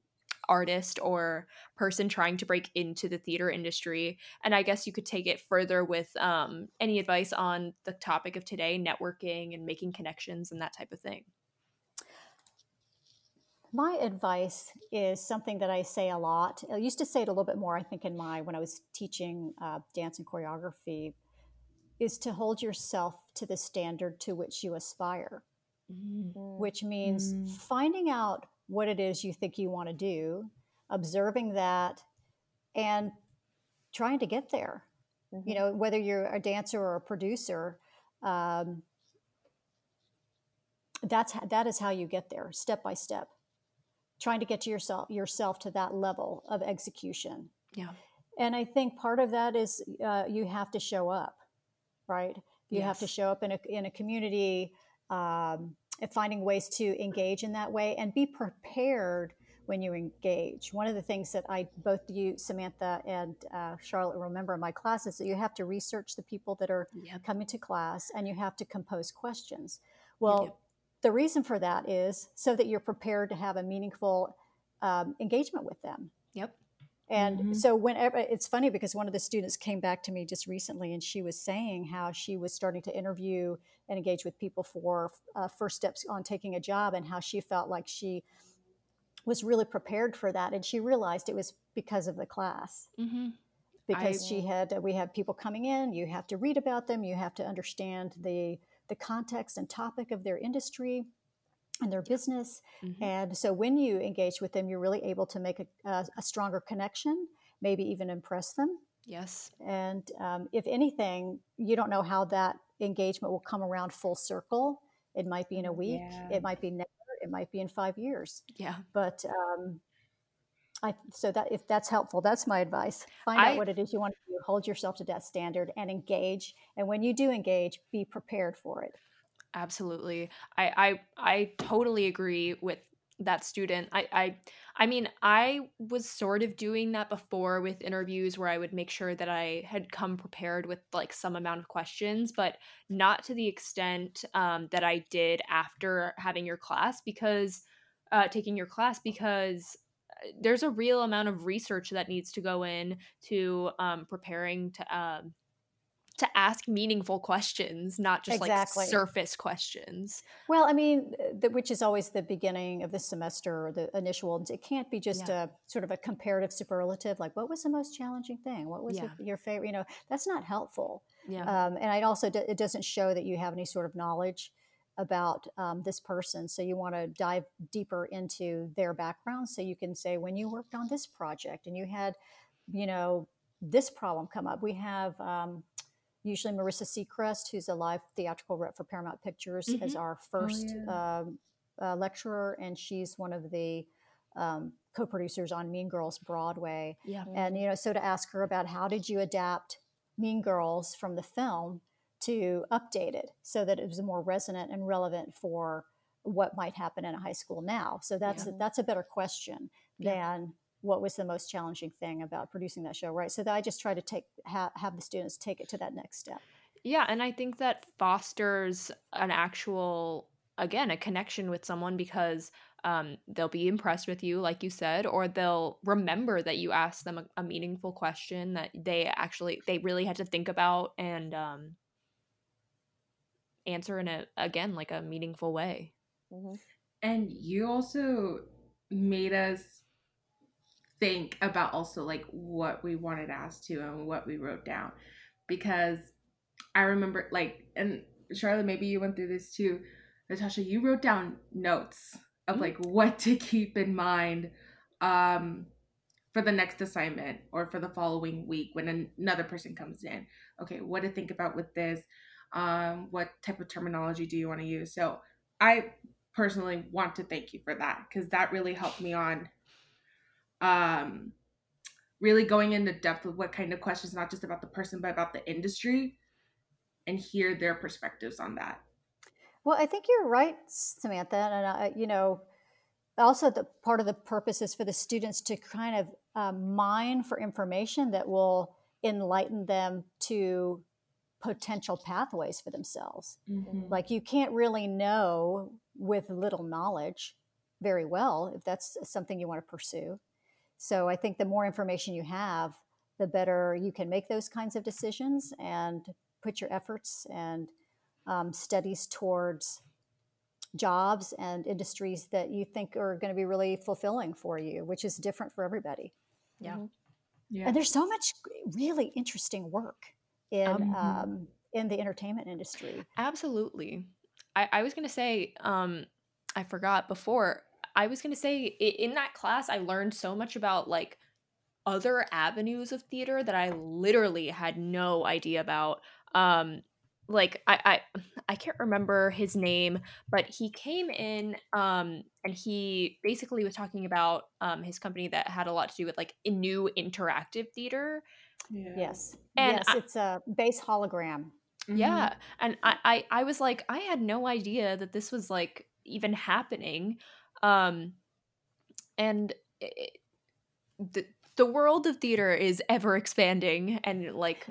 artist or person trying to break into the theater industry and i guess you could take it further with um, any advice on the topic of today networking and making connections and that type of thing my advice is something that I say a lot. I used to say it a little bit more, I think, in my when I was teaching uh, dance and choreography, is to hold yourself to the standard to which you aspire, mm-hmm. which means mm-hmm. finding out what it is you think you want to do, observing that, and trying to get there. Mm-hmm. You know, whether you're a dancer or a producer. Um, that's that is how you get there step by step trying to get to yourself yourself to that level of execution. Yeah. And I think part of that is uh, you have to show up, right? You yes. have to show up in a in a community, um, finding ways to engage in that way, and be prepared when you engage. One of the things that I both you, Samantha and uh, Charlotte, remember in my class is that you have to research the people that are yep. coming to class, and you have to compose questions. Well, yep. The reason for that is so that you're prepared to have a meaningful um, engagement with them. And mm-hmm. so whenever it's funny because one of the students came back to me just recently and she was saying how she was starting to interview and engage with people for uh, first steps on taking a job and how she felt like she was really prepared for that and she realized it was because of the class. Mm-hmm. Because I, she had we have people coming in, you have to read about them, you have to understand the the context and topic of their industry and their business. Mm-hmm. And so when you engage with them, you're really able to make a, a, a stronger connection, maybe even impress them. Yes. And um, if anything, you don't know how that engagement will come around full circle. It might be in a week, yeah. it might be never, it might be in five years. Yeah. But um, I, so that if that's helpful, that's my advice. Find I, out what it is you want to do, hold yourself to that standard, and engage. And when you do engage, be prepared for it. Absolutely, I I, I totally agree with that student. I, I I mean, I was sort of doing that before with interviews where I would make sure that I had come prepared with like some amount of questions, but not to the extent um, that I did after having your class because uh, taking your class because there's a real amount of research that needs to go in to um, preparing to um, to ask meaningful questions, not just exactly. like surface questions. Well, I mean, the, which is always the beginning of the semester or the initial. It can't be just yeah. a sort of a comparative superlative, like what was the most challenging thing? What was yeah. your favorite? You know, that's not helpful. Yeah. Um, and it also it doesn't show that you have any sort of knowledge about um, this person. So you want to dive deeper into their background. So you can say, when you worked on this project and you had, you know, this problem come up, we have um, usually Marissa Seacrest, who's a live theatrical rep for Paramount Pictures, mm-hmm. as our oh, first oh, yeah. uh, uh, lecturer, and she's one of the um, co-producers on Mean Girls Broadway. Yeah. And you know, so to ask her about how did you adapt Mean Girls from the film to update it so that it was more resonant and relevant for what might happen in a high school now. So that's yeah. that's a better question yeah. than what was the most challenging thing about producing that show, right? So that I just try to take ha- have the students take it to that next step. Yeah, and I think that fosters an actual again a connection with someone because um, they'll be impressed with you, like you said, or they'll remember that you asked them a, a meaningful question that they actually they really had to think about and um, answer in a again like a meaningful way mm-hmm. and you also made us think about also like what we wanted asked to and what we wrote down. Because i remember like and charlotte maybe you went through this too. Natasha you wrote down notes of mm-hmm. like what to keep in mind um for the next assignment or for the following week when another person comes in. Okay what to think about with this. Um, what type of terminology do you want to use? So i personally want to thank you for that because that really helped me on um, really going into depth with what kind of questions not just about the person but about the industry and hear their perspectives on that well i think you're right samantha and I, you know also the part of the purpose is for the students to kind of uh, mine for information that will enlighten them to potential pathways for themselves. Mm-hmm. Like you can't really know with little knowledge very well if that's something you want to pursue. So I think the more information you have, the better you can make those kinds of decisions and put your efforts and um, studies towards jobs and industries that you think are going to be really fulfilling for you, which is different for everybody. Yeah. Mm-hmm. Yeah. And there's so much really interesting work in um, um, in the entertainment industry. Absolutely. I, I was going to say, um, I forgot before. I was going to say in that class, I learned so much about like other avenues of theater that I literally had no idea about. Um, like I, I I can't remember his name, but he came in um and he basically was talking about um his company that had a lot to do with like a new interactive theater. Yeah. Yes. And yes, I, it's a base hologram. Yeah. Mm-hmm. And I, I I was like, I had no idea that this was like even happening. Um and it, the the world of theater is ever expanding and like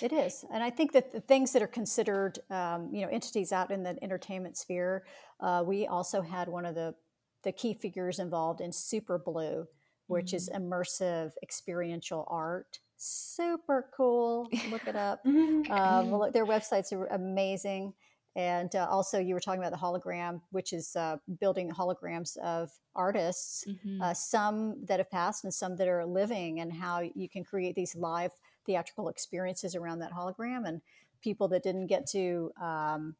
it is, and I think that the things that are considered, um, you know, entities out in the entertainment sphere, uh, we also had one of the the key figures involved in Superblue, which mm-hmm. is immersive experiential art. Super cool. Look it up. (laughs) um, their websites are amazing. And uh, also, you were talking about the hologram, which is uh, building holograms of artists, mm-hmm. uh, some that have passed and some that are living, and how you can create these live theatrical experiences around that hologram and people that didn't get to um,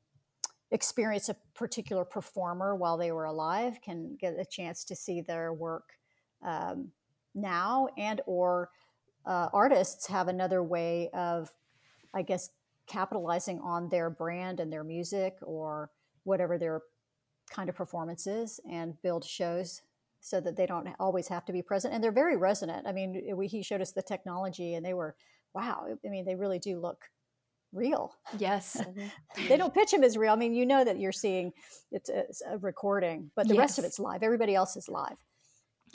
experience a particular performer while they were alive can get a chance to see their work um, now and or uh, artists have another way of i guess capitalizing on their brand and their music or whatever their kind of performances and build shows so that they don't always have to be present and they're very resonant i mean we, he showed us the technology and they were wow, I mean, they really do look real. Yes. (laughs) Mm-hmm. they don't pitch them as real. I mean, you know that you're seeing it's a, it's a recording, but the yes. rest of it's live. Everybody else is live.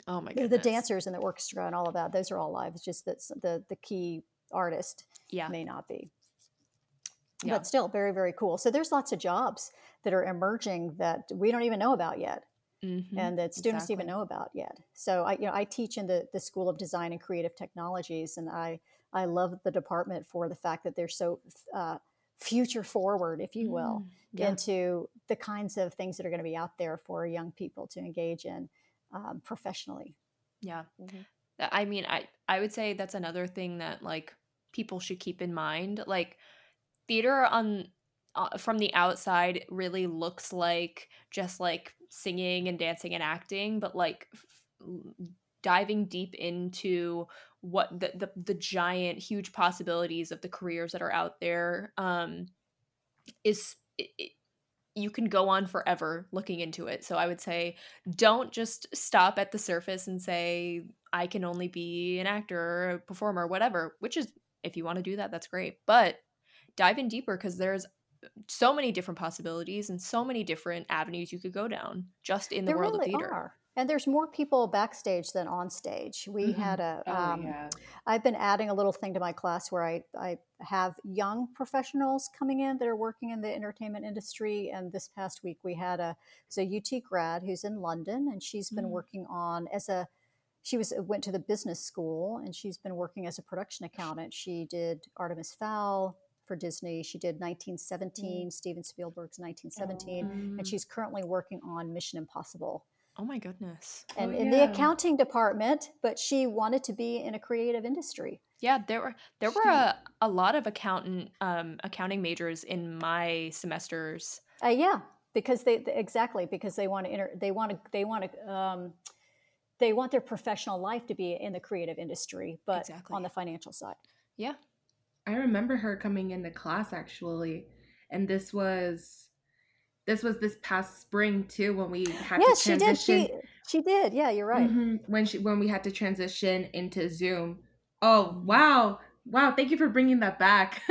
Oh my god. The dancers and the orchestra and all of that, those are all live. It's just that the the key artist yeah. may not be. Yeah. But still very, very cool. So there's lots of jobs that are emerging that we don't even know about yet. Mm-hmm. and that students exactly. even know about yet. So I, you know, I teach in the, the School of Design and Creative Technologies, and I I love the department for the fact that they're so uh, future forward, if you will, mm, yeah. into the kinds of things that are going to be out there for young people to engage in um, professionally. Yeah. Mm-hmm. I mean, I, I would say that's another thing that like people should keep in mind. Like theater on uh, from the outside really looks like just like singing and dancing and acting, but like f- diving deep into what the, the the giant huge possibilities of the careers that are out there um is it, it, you can go on forever looking into it. So i would say don't just stop at the surface and say i can only be an actor or a performer whatever which is if you want to do that that's great but dive in deeper because there's so many different possibilities and so many different avenues you could go down just in the there world really of theater are. And there's more people backstage than on stage. We mm-hmm. had a. Oh, um, yeah. I've been adding a little thing to my class where I, I have young professionals coming in that are working in the entertainment industry. And this past week we had a, a UT grad who's in London and she's been mm-hmm. working on as a, she was went to the business school and she's been working as a production accountant. She did Artemis Fowl for Disney. She did 1917, mm-hmm. Steven Spielberg's 1917, and mm. she's currently working on Mission Impossible Oh my goodness. And oh, in the accounting department, but she wanted to be in a creative industry. Yeah, there were there were a, a lot of accountant um, accounting majors in my semesters. Uh, yeah, because they exactly because they want to enter they want to they want to um, they want their professional life to be in the creative industry, but exactly. on the financial side. Yeah. I remember her coming into class actually, and this was this was this past spring too when we had to transition. she did. She, she did. Yeah, you're right. Mm-hmm. When she when we had to transition into Zoom. Oh wow, wow! Thank you for bringing that back.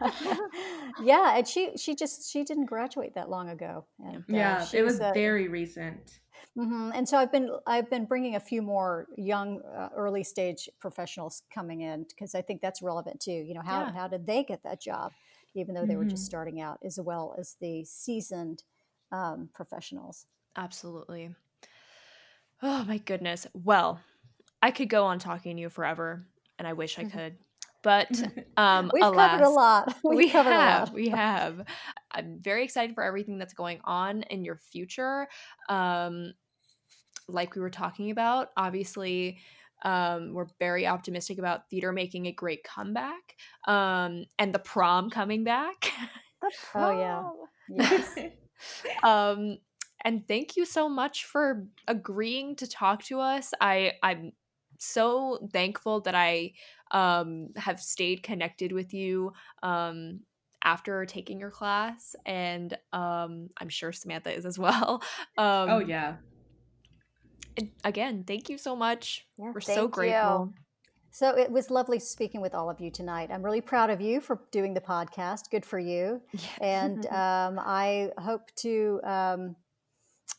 (laughs) yeah, and she she just she didn't graduate that long ago. And, uh, yeah, it was uh, very recent. Mm-hmm. And so I've been I've been bringing a few more young uh, early stage professionals coming in because I think that's relevant too. You know how yeah. how did they get that job, even though they mm-hmm. were just mm-hmm. starting out, as well as the seasoned um, professionals. Absolutely. Oh my goodness. Well, I could go on talking to you forever, and I wish I could. But (laughs) um, we've alas, (laughs) covered a lot. We've we covered have. A lot. We have. I'm very excited for everything that's going on in your future. Um, like we were talking about, obviously, um, we're very optimistic about theater making a great comeback um, and the prom coming back. The (laughs) prom. Oh yeah. Yes. (laughs) um, and thank you so much for agreeing to talk to us. I I'm so thankful that I um, have stayed connected with you um, after taking your class, and um, I'm sure Samantha is as well. (laughs) Um, oh yeah. Again, thank you so much. Yeah, We're so grateful. You. So it was lovely speaking with all of you tonight. I'm really proud of you for doing the podcast. Good for you. (laughs) And (laughs) um, I hope to um,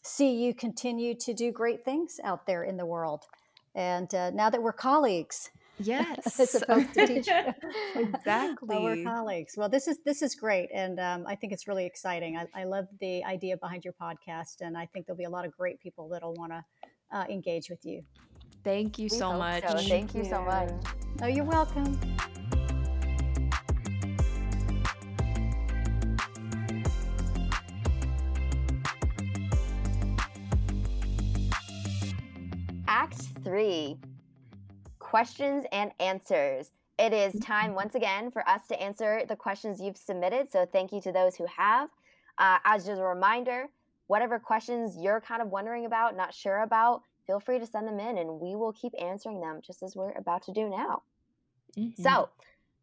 see you continue to do great things out there in the world. And uh, now that we're colleagues, (laughs) yes, as opposed to teacher, exactly, well, we're colleagues. Well, this is this is great, and um, I think it's really exciting. I, I, love the idea behind your podcast, and I think there'll be a lot of great people that'll want to uh, engage with you. Thank you so much. So. Thank you so much. Oh, you're welcome. Act three questions and answers. It is time once again for us to answer the questions you've submitted. So, thank you to those who have. Uh, as just a reminder, whatever questions you're kind of wondering about, not sure about, feel free to send them in and we will keep answering them just as we're about to do now. Mm-hmm. So,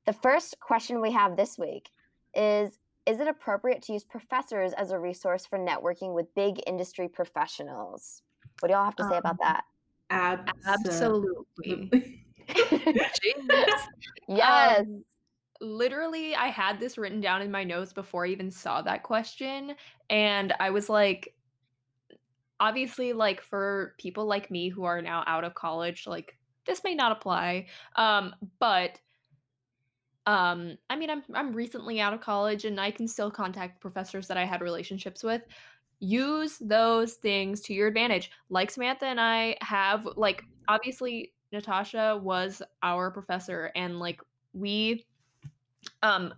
the first question we have this week is Is it appropriate to use professors as a resource for networking with big industry professionals? What do y'all have to say um, about that? Absolutely. (laughs) (laughs) yes. Um, literally, I had this written down in my notes before I even saw that question. And I was like, obviously, like for people like me who are now out of college, like this may not apply. Um, but um i mean i'm i'm recently out of college and i can still contact professors that i had relationships with use those things to your advantage. Like Samantha and I have, like, obviously, Natasha was our professor, and like, we, um,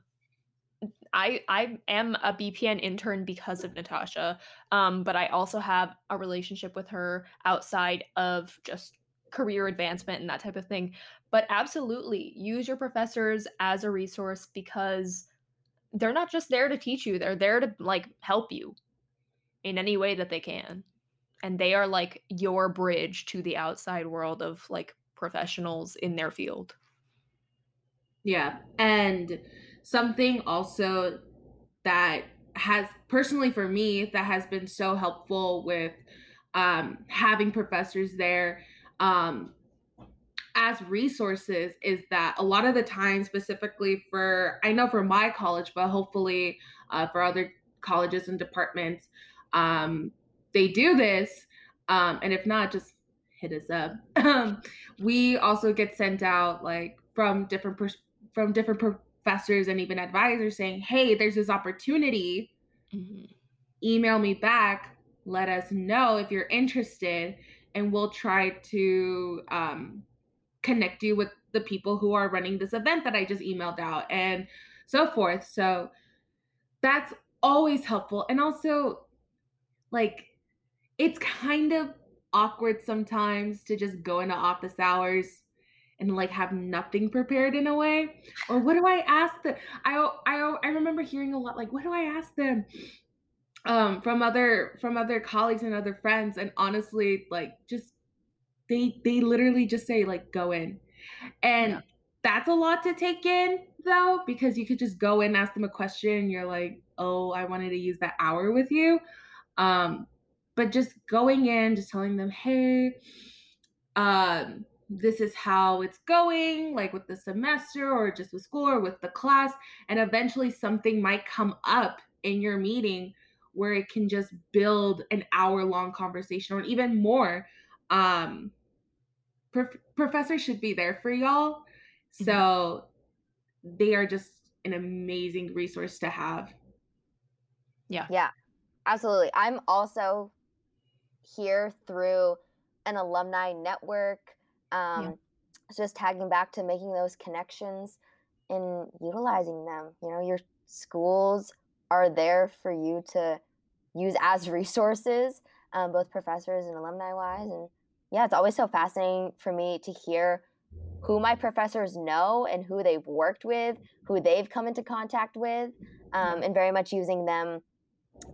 I I am a BPN intern because of Natasha, um, but I also have a relationship with her outside of just career advancement and that type of thing. But absolutely, use your professors as a resource because they're not just there to teach you; they're there to like help you in any way that they can. And they are like your bridge to the outside world of like professionals in their field. Yeah. And something also that has personally for me that has been so helpful with um, having professors there um, as resources is that a lot of the time specifically for i know for my college but hopefully uh, for other colleges and departments um, they do this, um, and if not, just hit us up. (laughs) Um, we also get sent out like from different pers- from different professors and even advisors saying, "Hey, there's this opportunity. Mm-hmm. Email me back. Let us know if you're interested, and we'll try to um, connect you with the people who are running this event that I just emailed out, and so forth." So that's always helpful, and also like it's kind of awkward sometimes to just go into office hours and like have nothing prepared in a way? Or what do i ask them i i i remember hearing a lot like what do i ask them um from other from other colleagues and other friends? And honestly like just they they literally just say like go in. And yeah. that's a lot to take in though because you could just go in ask them a question and you're like oh i wanted to use that hour with you. Um, but just going in, just telling them, hey, um, this is how it's going, like with the semester or just with school or with the class. And eventually something might come up in your meeting where it can just build an hour long conversation or even more um prof- professors should be there for y'all so mm-hmm. they are just an amazing resource to have yeah yeah absolutely i'm also here through an alumni network um yeah. just tagging back to making those connections and utilizing them you know your schools are there for you to use as (laughs) resources, um, both professors and alumni wise. And yeah, it's always so fascinating for me to hear who my professors know and who they've worked with, who they've come into contact with, um, and very much using them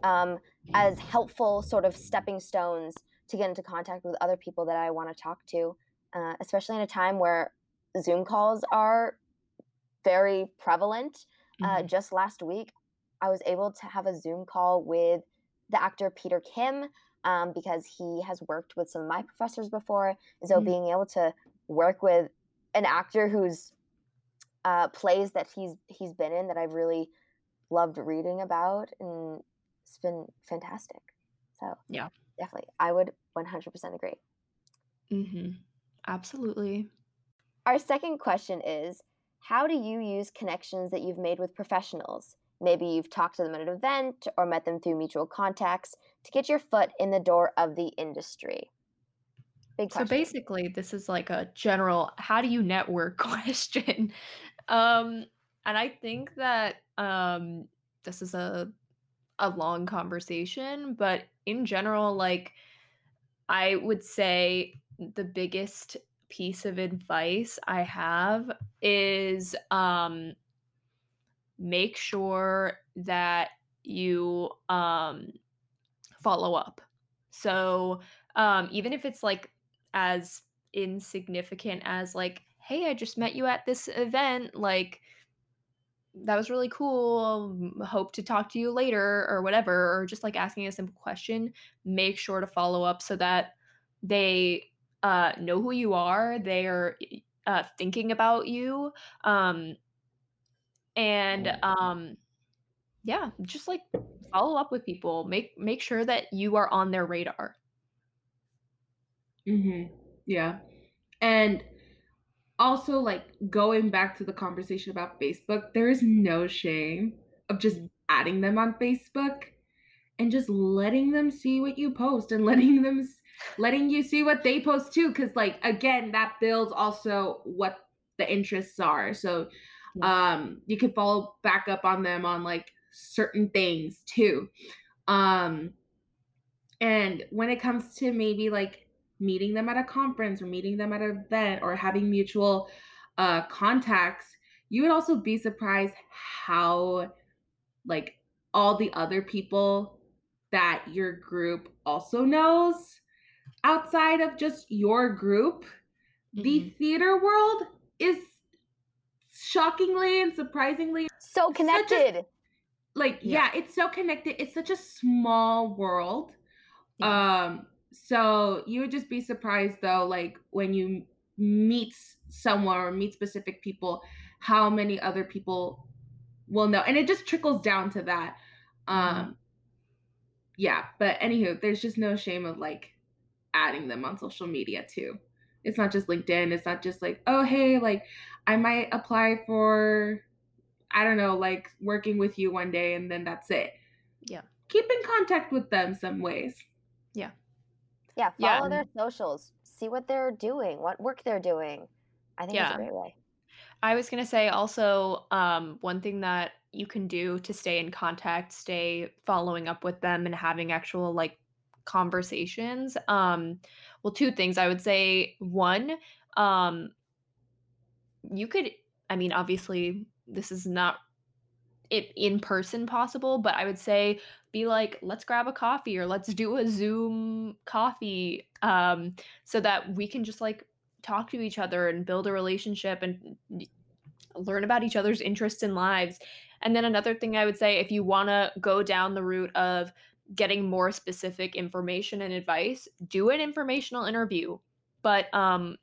um, as helpful sort of stepping stones to get into contact with other people that I want to talk to, uh, especially in a time where Zoom calls are very prevalent. Uh, mm-hmm. Uh, just last week, I was able to have a Zoom call with the actor Peter Kim um, because he has worked with some of my professors before. And so mm-hmm. being able to work with an actor whose uh, plays that he's he's been in that I've really loved reading about and it's been fantastic. So yeah, definitely, I would 100% agree. Mm-hmm. Absolutely. Our second question is how do you use connections that you've made with professionals? Maybe you've talked to them at an event or met them through mutual contacts to get your foot in the door of the industry. Big question. So basically, this is like a general how do you network (laughs) question. um, and I think that um, this is a a long conversation, but in general, like I would say the biggest piece of advice I have is um, make sure that you um, follow up. So um, even if it's like as insignificant as like, hey, I just met you at this event, like that was really cool. Hope to talk to you later or whatever, or just like asking a simple question, make sure to follow up so that they uh, know who you are. They are uh, thinking about you. Um, and um, yeah, just like follow up with people. Make make sure that you are on their radar. Mm-hmm. Yeah. And also like going back to the conversation about Facebook, there is no shame of just adding them on Facebook and just letting them see what you post and (laughs) letting them letting you see what they post too cuz like again that builds also what the interests are. So um you can follow back up on them on like certain things too. Um and when it comes to maybe like meeting them at a conference or meeting them at an event or having mutual uh contacts, you would also be surprised how like all the other people that your group also knows outside of just your group. Mm-hmm. The theater world is shockingly and surprisingly so connected. A, like yeah. yeah. it's so connected. It's such a small world. Yeah. Um so you would just be surprised though like when you meet someone or meet specific people how many other people will know and it just trickles down to that. Mm-hmm. Um mm-hmm yeah, but anywho, there's just no shame of like adding them on social media too. It's not just LinkedIn. It's not just like, oh, hey, like I might apply for, I don't know, like working with you one day and then that's it. Yeah. Keep in contact with them some ways. Yeah. Yeah. Follow yeah. their socials. See what they're doing, what work they're doing. I think yeah. that's a great way. I was going to say also, um, one thing that you can do to stay in contact, stay following up with them and having actual like conversations. Um, well, two things I would say. One, um, you could, I mean, obviously, this is not it in person possible, but I would say be like, let's grab a coffee or let's do a Zoom coffee um, so that we can just like talk to each other and build a relationship and learn about each other's interests and lives. And then another thing I would say if you want to go down the route of getting more specific information and advice, do an informational interview. But um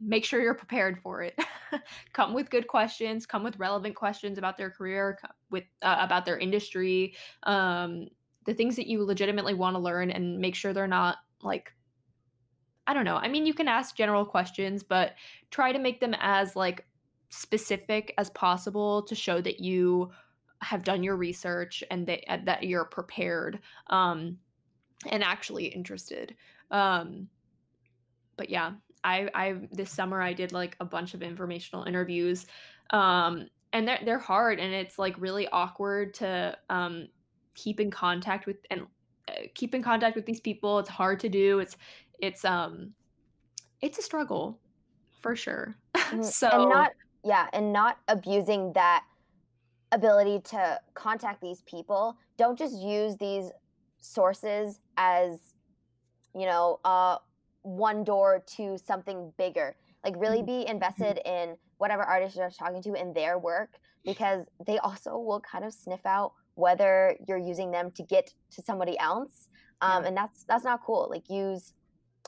make sure you're prepared for it. (laughs) come with good questions, come with relevant questions about their career, with uh, about their industry. Um the things that you legitimately want to learn and make sure they're not like I don't know. I mean, you can ask general questions, but try to make them as like specific as possible to show that you have done your research and that uh, that you're prepared um, and actually interested. Um, but yeah, I I this summer I did like a bunch of informational interviews. Um, and they're they're hard and it's like really awkward to um, keep in contact with and uh, keep in contact with these people. It's hard to do. It's it's um it's a struggle for sure. (laughs) Mm-hmm. so and not yeah, and not abusing that ability to contact these people. Don't just use these sources as you know, uh one door to something bigger. Like really mm-hmm. be mm-hmm. invested in whatever artist you're talking to in their work because they also will kind of sniff out whether you're using them to get to somebody else. Um, yeah. and that's that's not cool. Like use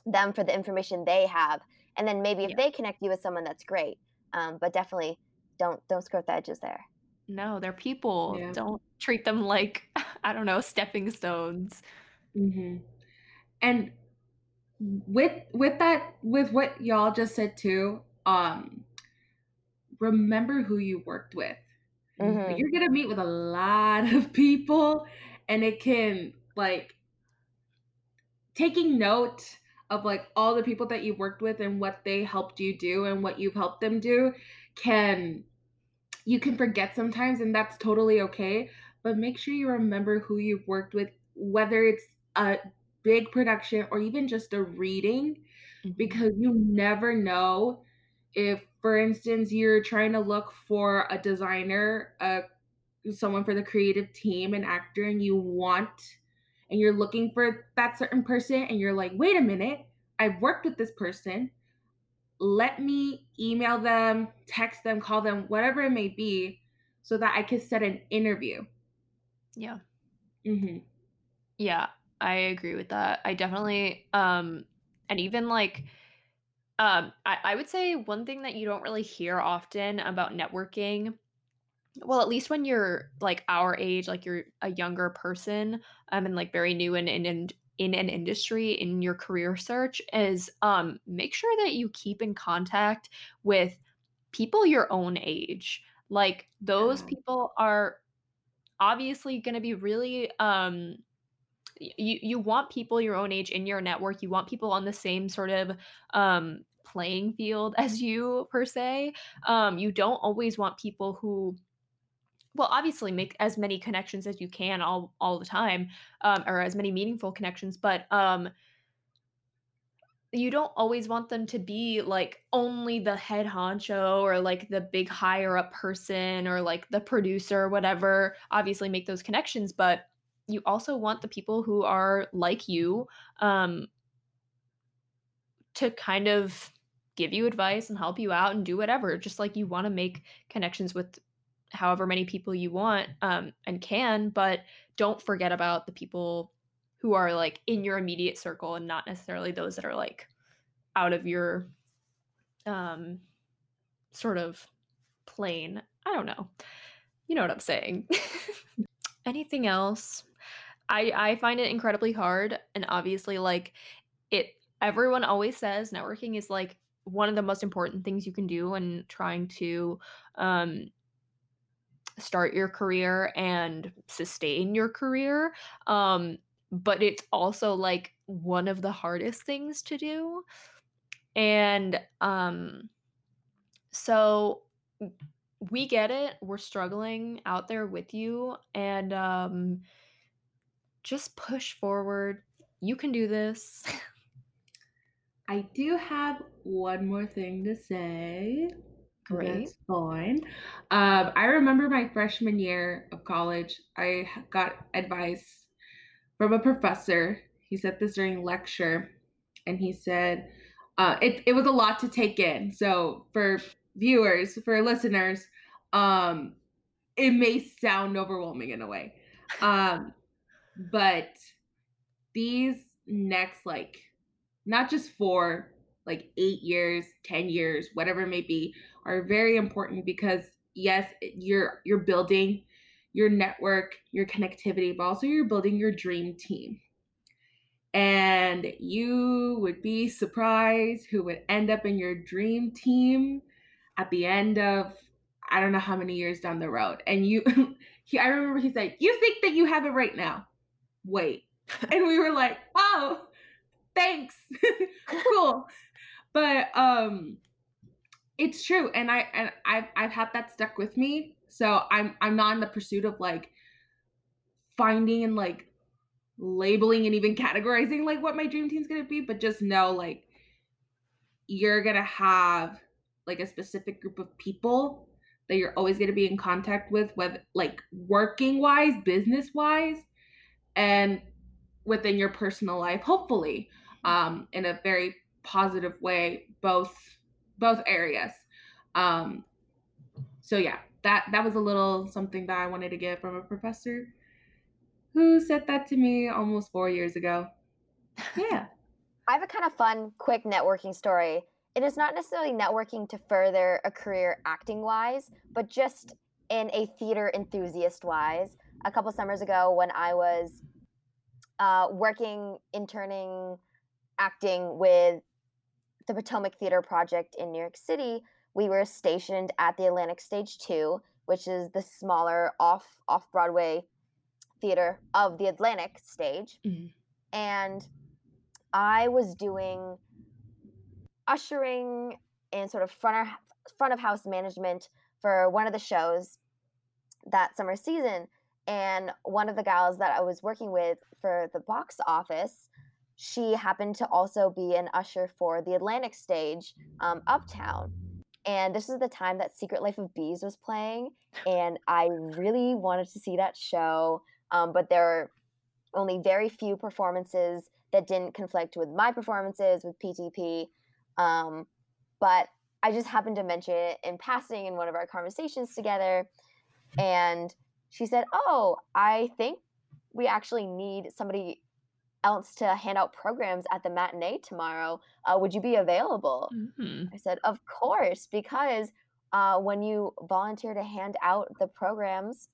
them for the information they have and then maybe if yeah. they connect you with someone that's great um, but definitely don't don't skirt the edges there no they're people yeah. don't treat them like (laughs) i don't know stepping stones mm-hmm. and with with that with what y'all just said too um remember who you worked with mm-hmm. you're gonna meet with a lot (laughs) of people and it can like taking note of like all the people that you've worked with and what they helped you do and what you've helped them do can you can forget sometimes and that's totally okay but make sure you remember who you've worked with whether it's a big production or even just a reading mm-hmm. because you never know if for instance you're trying to look for a designer a someone for the creative team an actor and you want and you're looking for that certain person and you're like, wait a minute, I've worked with this person. Let me email them, text them, call them, whatever it may be, so that I can set an interview. Yeah. Mm-hmm. Yeah, I agree with that. I definitely, um, and even like, um, I, I would say one thing that you don't really hear often about networking well at least when you're like our age like you're a younger person um and like very new in in, in an industry in your career search is um make sure that you keep in contact with people your own age. Like those people are obviously going to be really um you you want people your own age in your network. You want people on the same sort of um playing field (laughs) as you per se. Um you don't always want people who well obviously make as many connections as you can all all the time um, or as many meaningful connections but um you don't always want them to be like only the head honcho or like the big higher up person or like the producer or whatever. Obviously make those connections but you also want the people who are like you um to kind of give you advice and help you out and do whatever just like you want to make connections with however many people you want um, and can, but don't forget about the people who are like in your immediate circle and not necessarily those that are like out of your um sort of plane. I don't know. You know what I'm saying. (laughs) Anything else? I I find it incredibly hard and obviously like it everyone always says networking is like one of the most important things you can do when trying to um start your career and sustain your career. Um, but it's also like one of the hardest things to do. And um, so we get it. We're struggling out there with you. And um, just push forward. You can do this. (laughs) I do have one more thing to say. Great. That's fine. Um, I remember my freshman year of college, I got advice from a professor. He said this during lecture, and he said, uh, it, it was a lot to take in. So, for viewers, for listeners, um, it may sound overwhelming in a way. Um, but these next, like, not just four, like eight years, 10 years, whatever it may be, are very important because yes, you're you're building your network, your connectivity, but also you're building your dream team. And you would be surprised who would end up in your dream team at the end of I don't know how many years down the road. And you (laughs) he I remember he said, You think that you have it right now. Wait. (laughs) and we were like, Oh, thanks. (laughs) cool. But um it's true. And I and I've I've had that stuck with me. So I'm I'm not in the pursuit of like finding and like labeling and even categorizing like what my dream team's gonna be, but just know like you're gonna have like a specific group of people that you're always going to be in contact with with like working wise business wise and within your personal life hopefully um in a very positive way both both areas. Um so yeah that that was a little something that i wanted to get from a professor who said that to me almost four years ago. (laughs) Yeah. I have a kind of fun quick networking story. It is not necessarily networking to further a career acting wise, but just in a theater enthusiast wise. A couple summers ago, when I was uh, working, interning, acting with the Potomac Theater Project in New York City, we were stationed at the Atlantic Stage 2, which is the smaller off off Broadway theater of the Atlantic stage. Mm-hmm. And I was doing ushering and sort of front of, front of house management for one of the shows that summer season. And one of the gals that I was working with for the box office, she happened to also be an usher for the Atlantic stage um, uptown. And this was the time that Secret Life of Bees was playing. And I really wanted to see that show. Um, but there were only very few performances that didn't conflict with my performances with PTP. Um, but I just happened to mention it in passing in one of our conversations together. And she said, Oh, I think we actually need somebody else to hand out programs at the matinee tomorrow. Uh, would you be available? Mm-hmm. I said, Of course, because uh, when you volunteer to hand out the programs,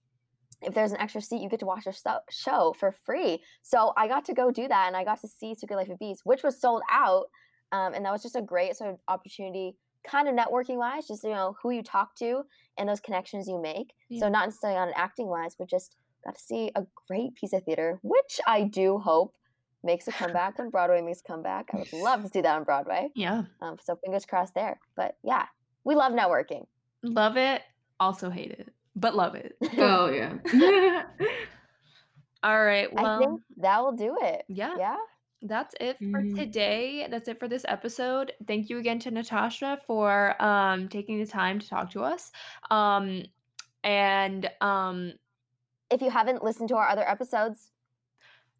if there's an extra seat, you get to watch a show for free. So I got to go do that, and I got to see Secret Life of Bees, which was sold out. Um, and that was just a great sort of opportunity, kind of networking wise, just you know who you talk to and those connections you make. Yeah. So not necessarily on an acting wise, but just got to see a great piece of theater, which I do hope makes a comeback when Broadway makes a comeback. I would love to see that on Broadway. Yeah. Um, so fingers crossed there. But yeah, we love networking. Love it. Also hate it, but love it. (laughs) oh yeah. (laughs) (laughs) All right. Well, I think that will do it. Yeah. Yeah. That's it for mm-hmm. today. That's it for this episode. Thank you again to Natasha for um, taking the time to talk to us. Um, and um, if you haven't listened to our other episodes,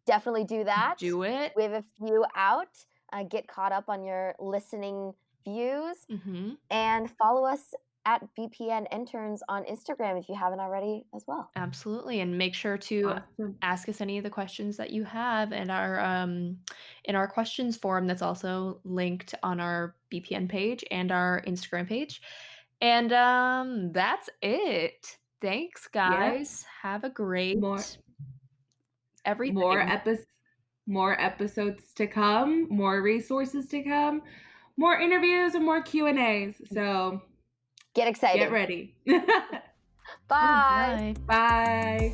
definitely do that. Do it. We have a few out. Uh, get caught up on your listening views mm-hmm. and follow us at BPN interns on Instagram if you haven't already as well. Absolutely. And make sure to awesome. ask us any of the questions that you have in our um in our questions forum that's also linked on our BPN page and our Instagram page. And um that's it. Thanks guys. Have a great more everything. More episodes more episodes to come, more resources to come, more interviews and more Q&As. Mm. So Get excited. Get ready. (laughs) bye. bye. Bye.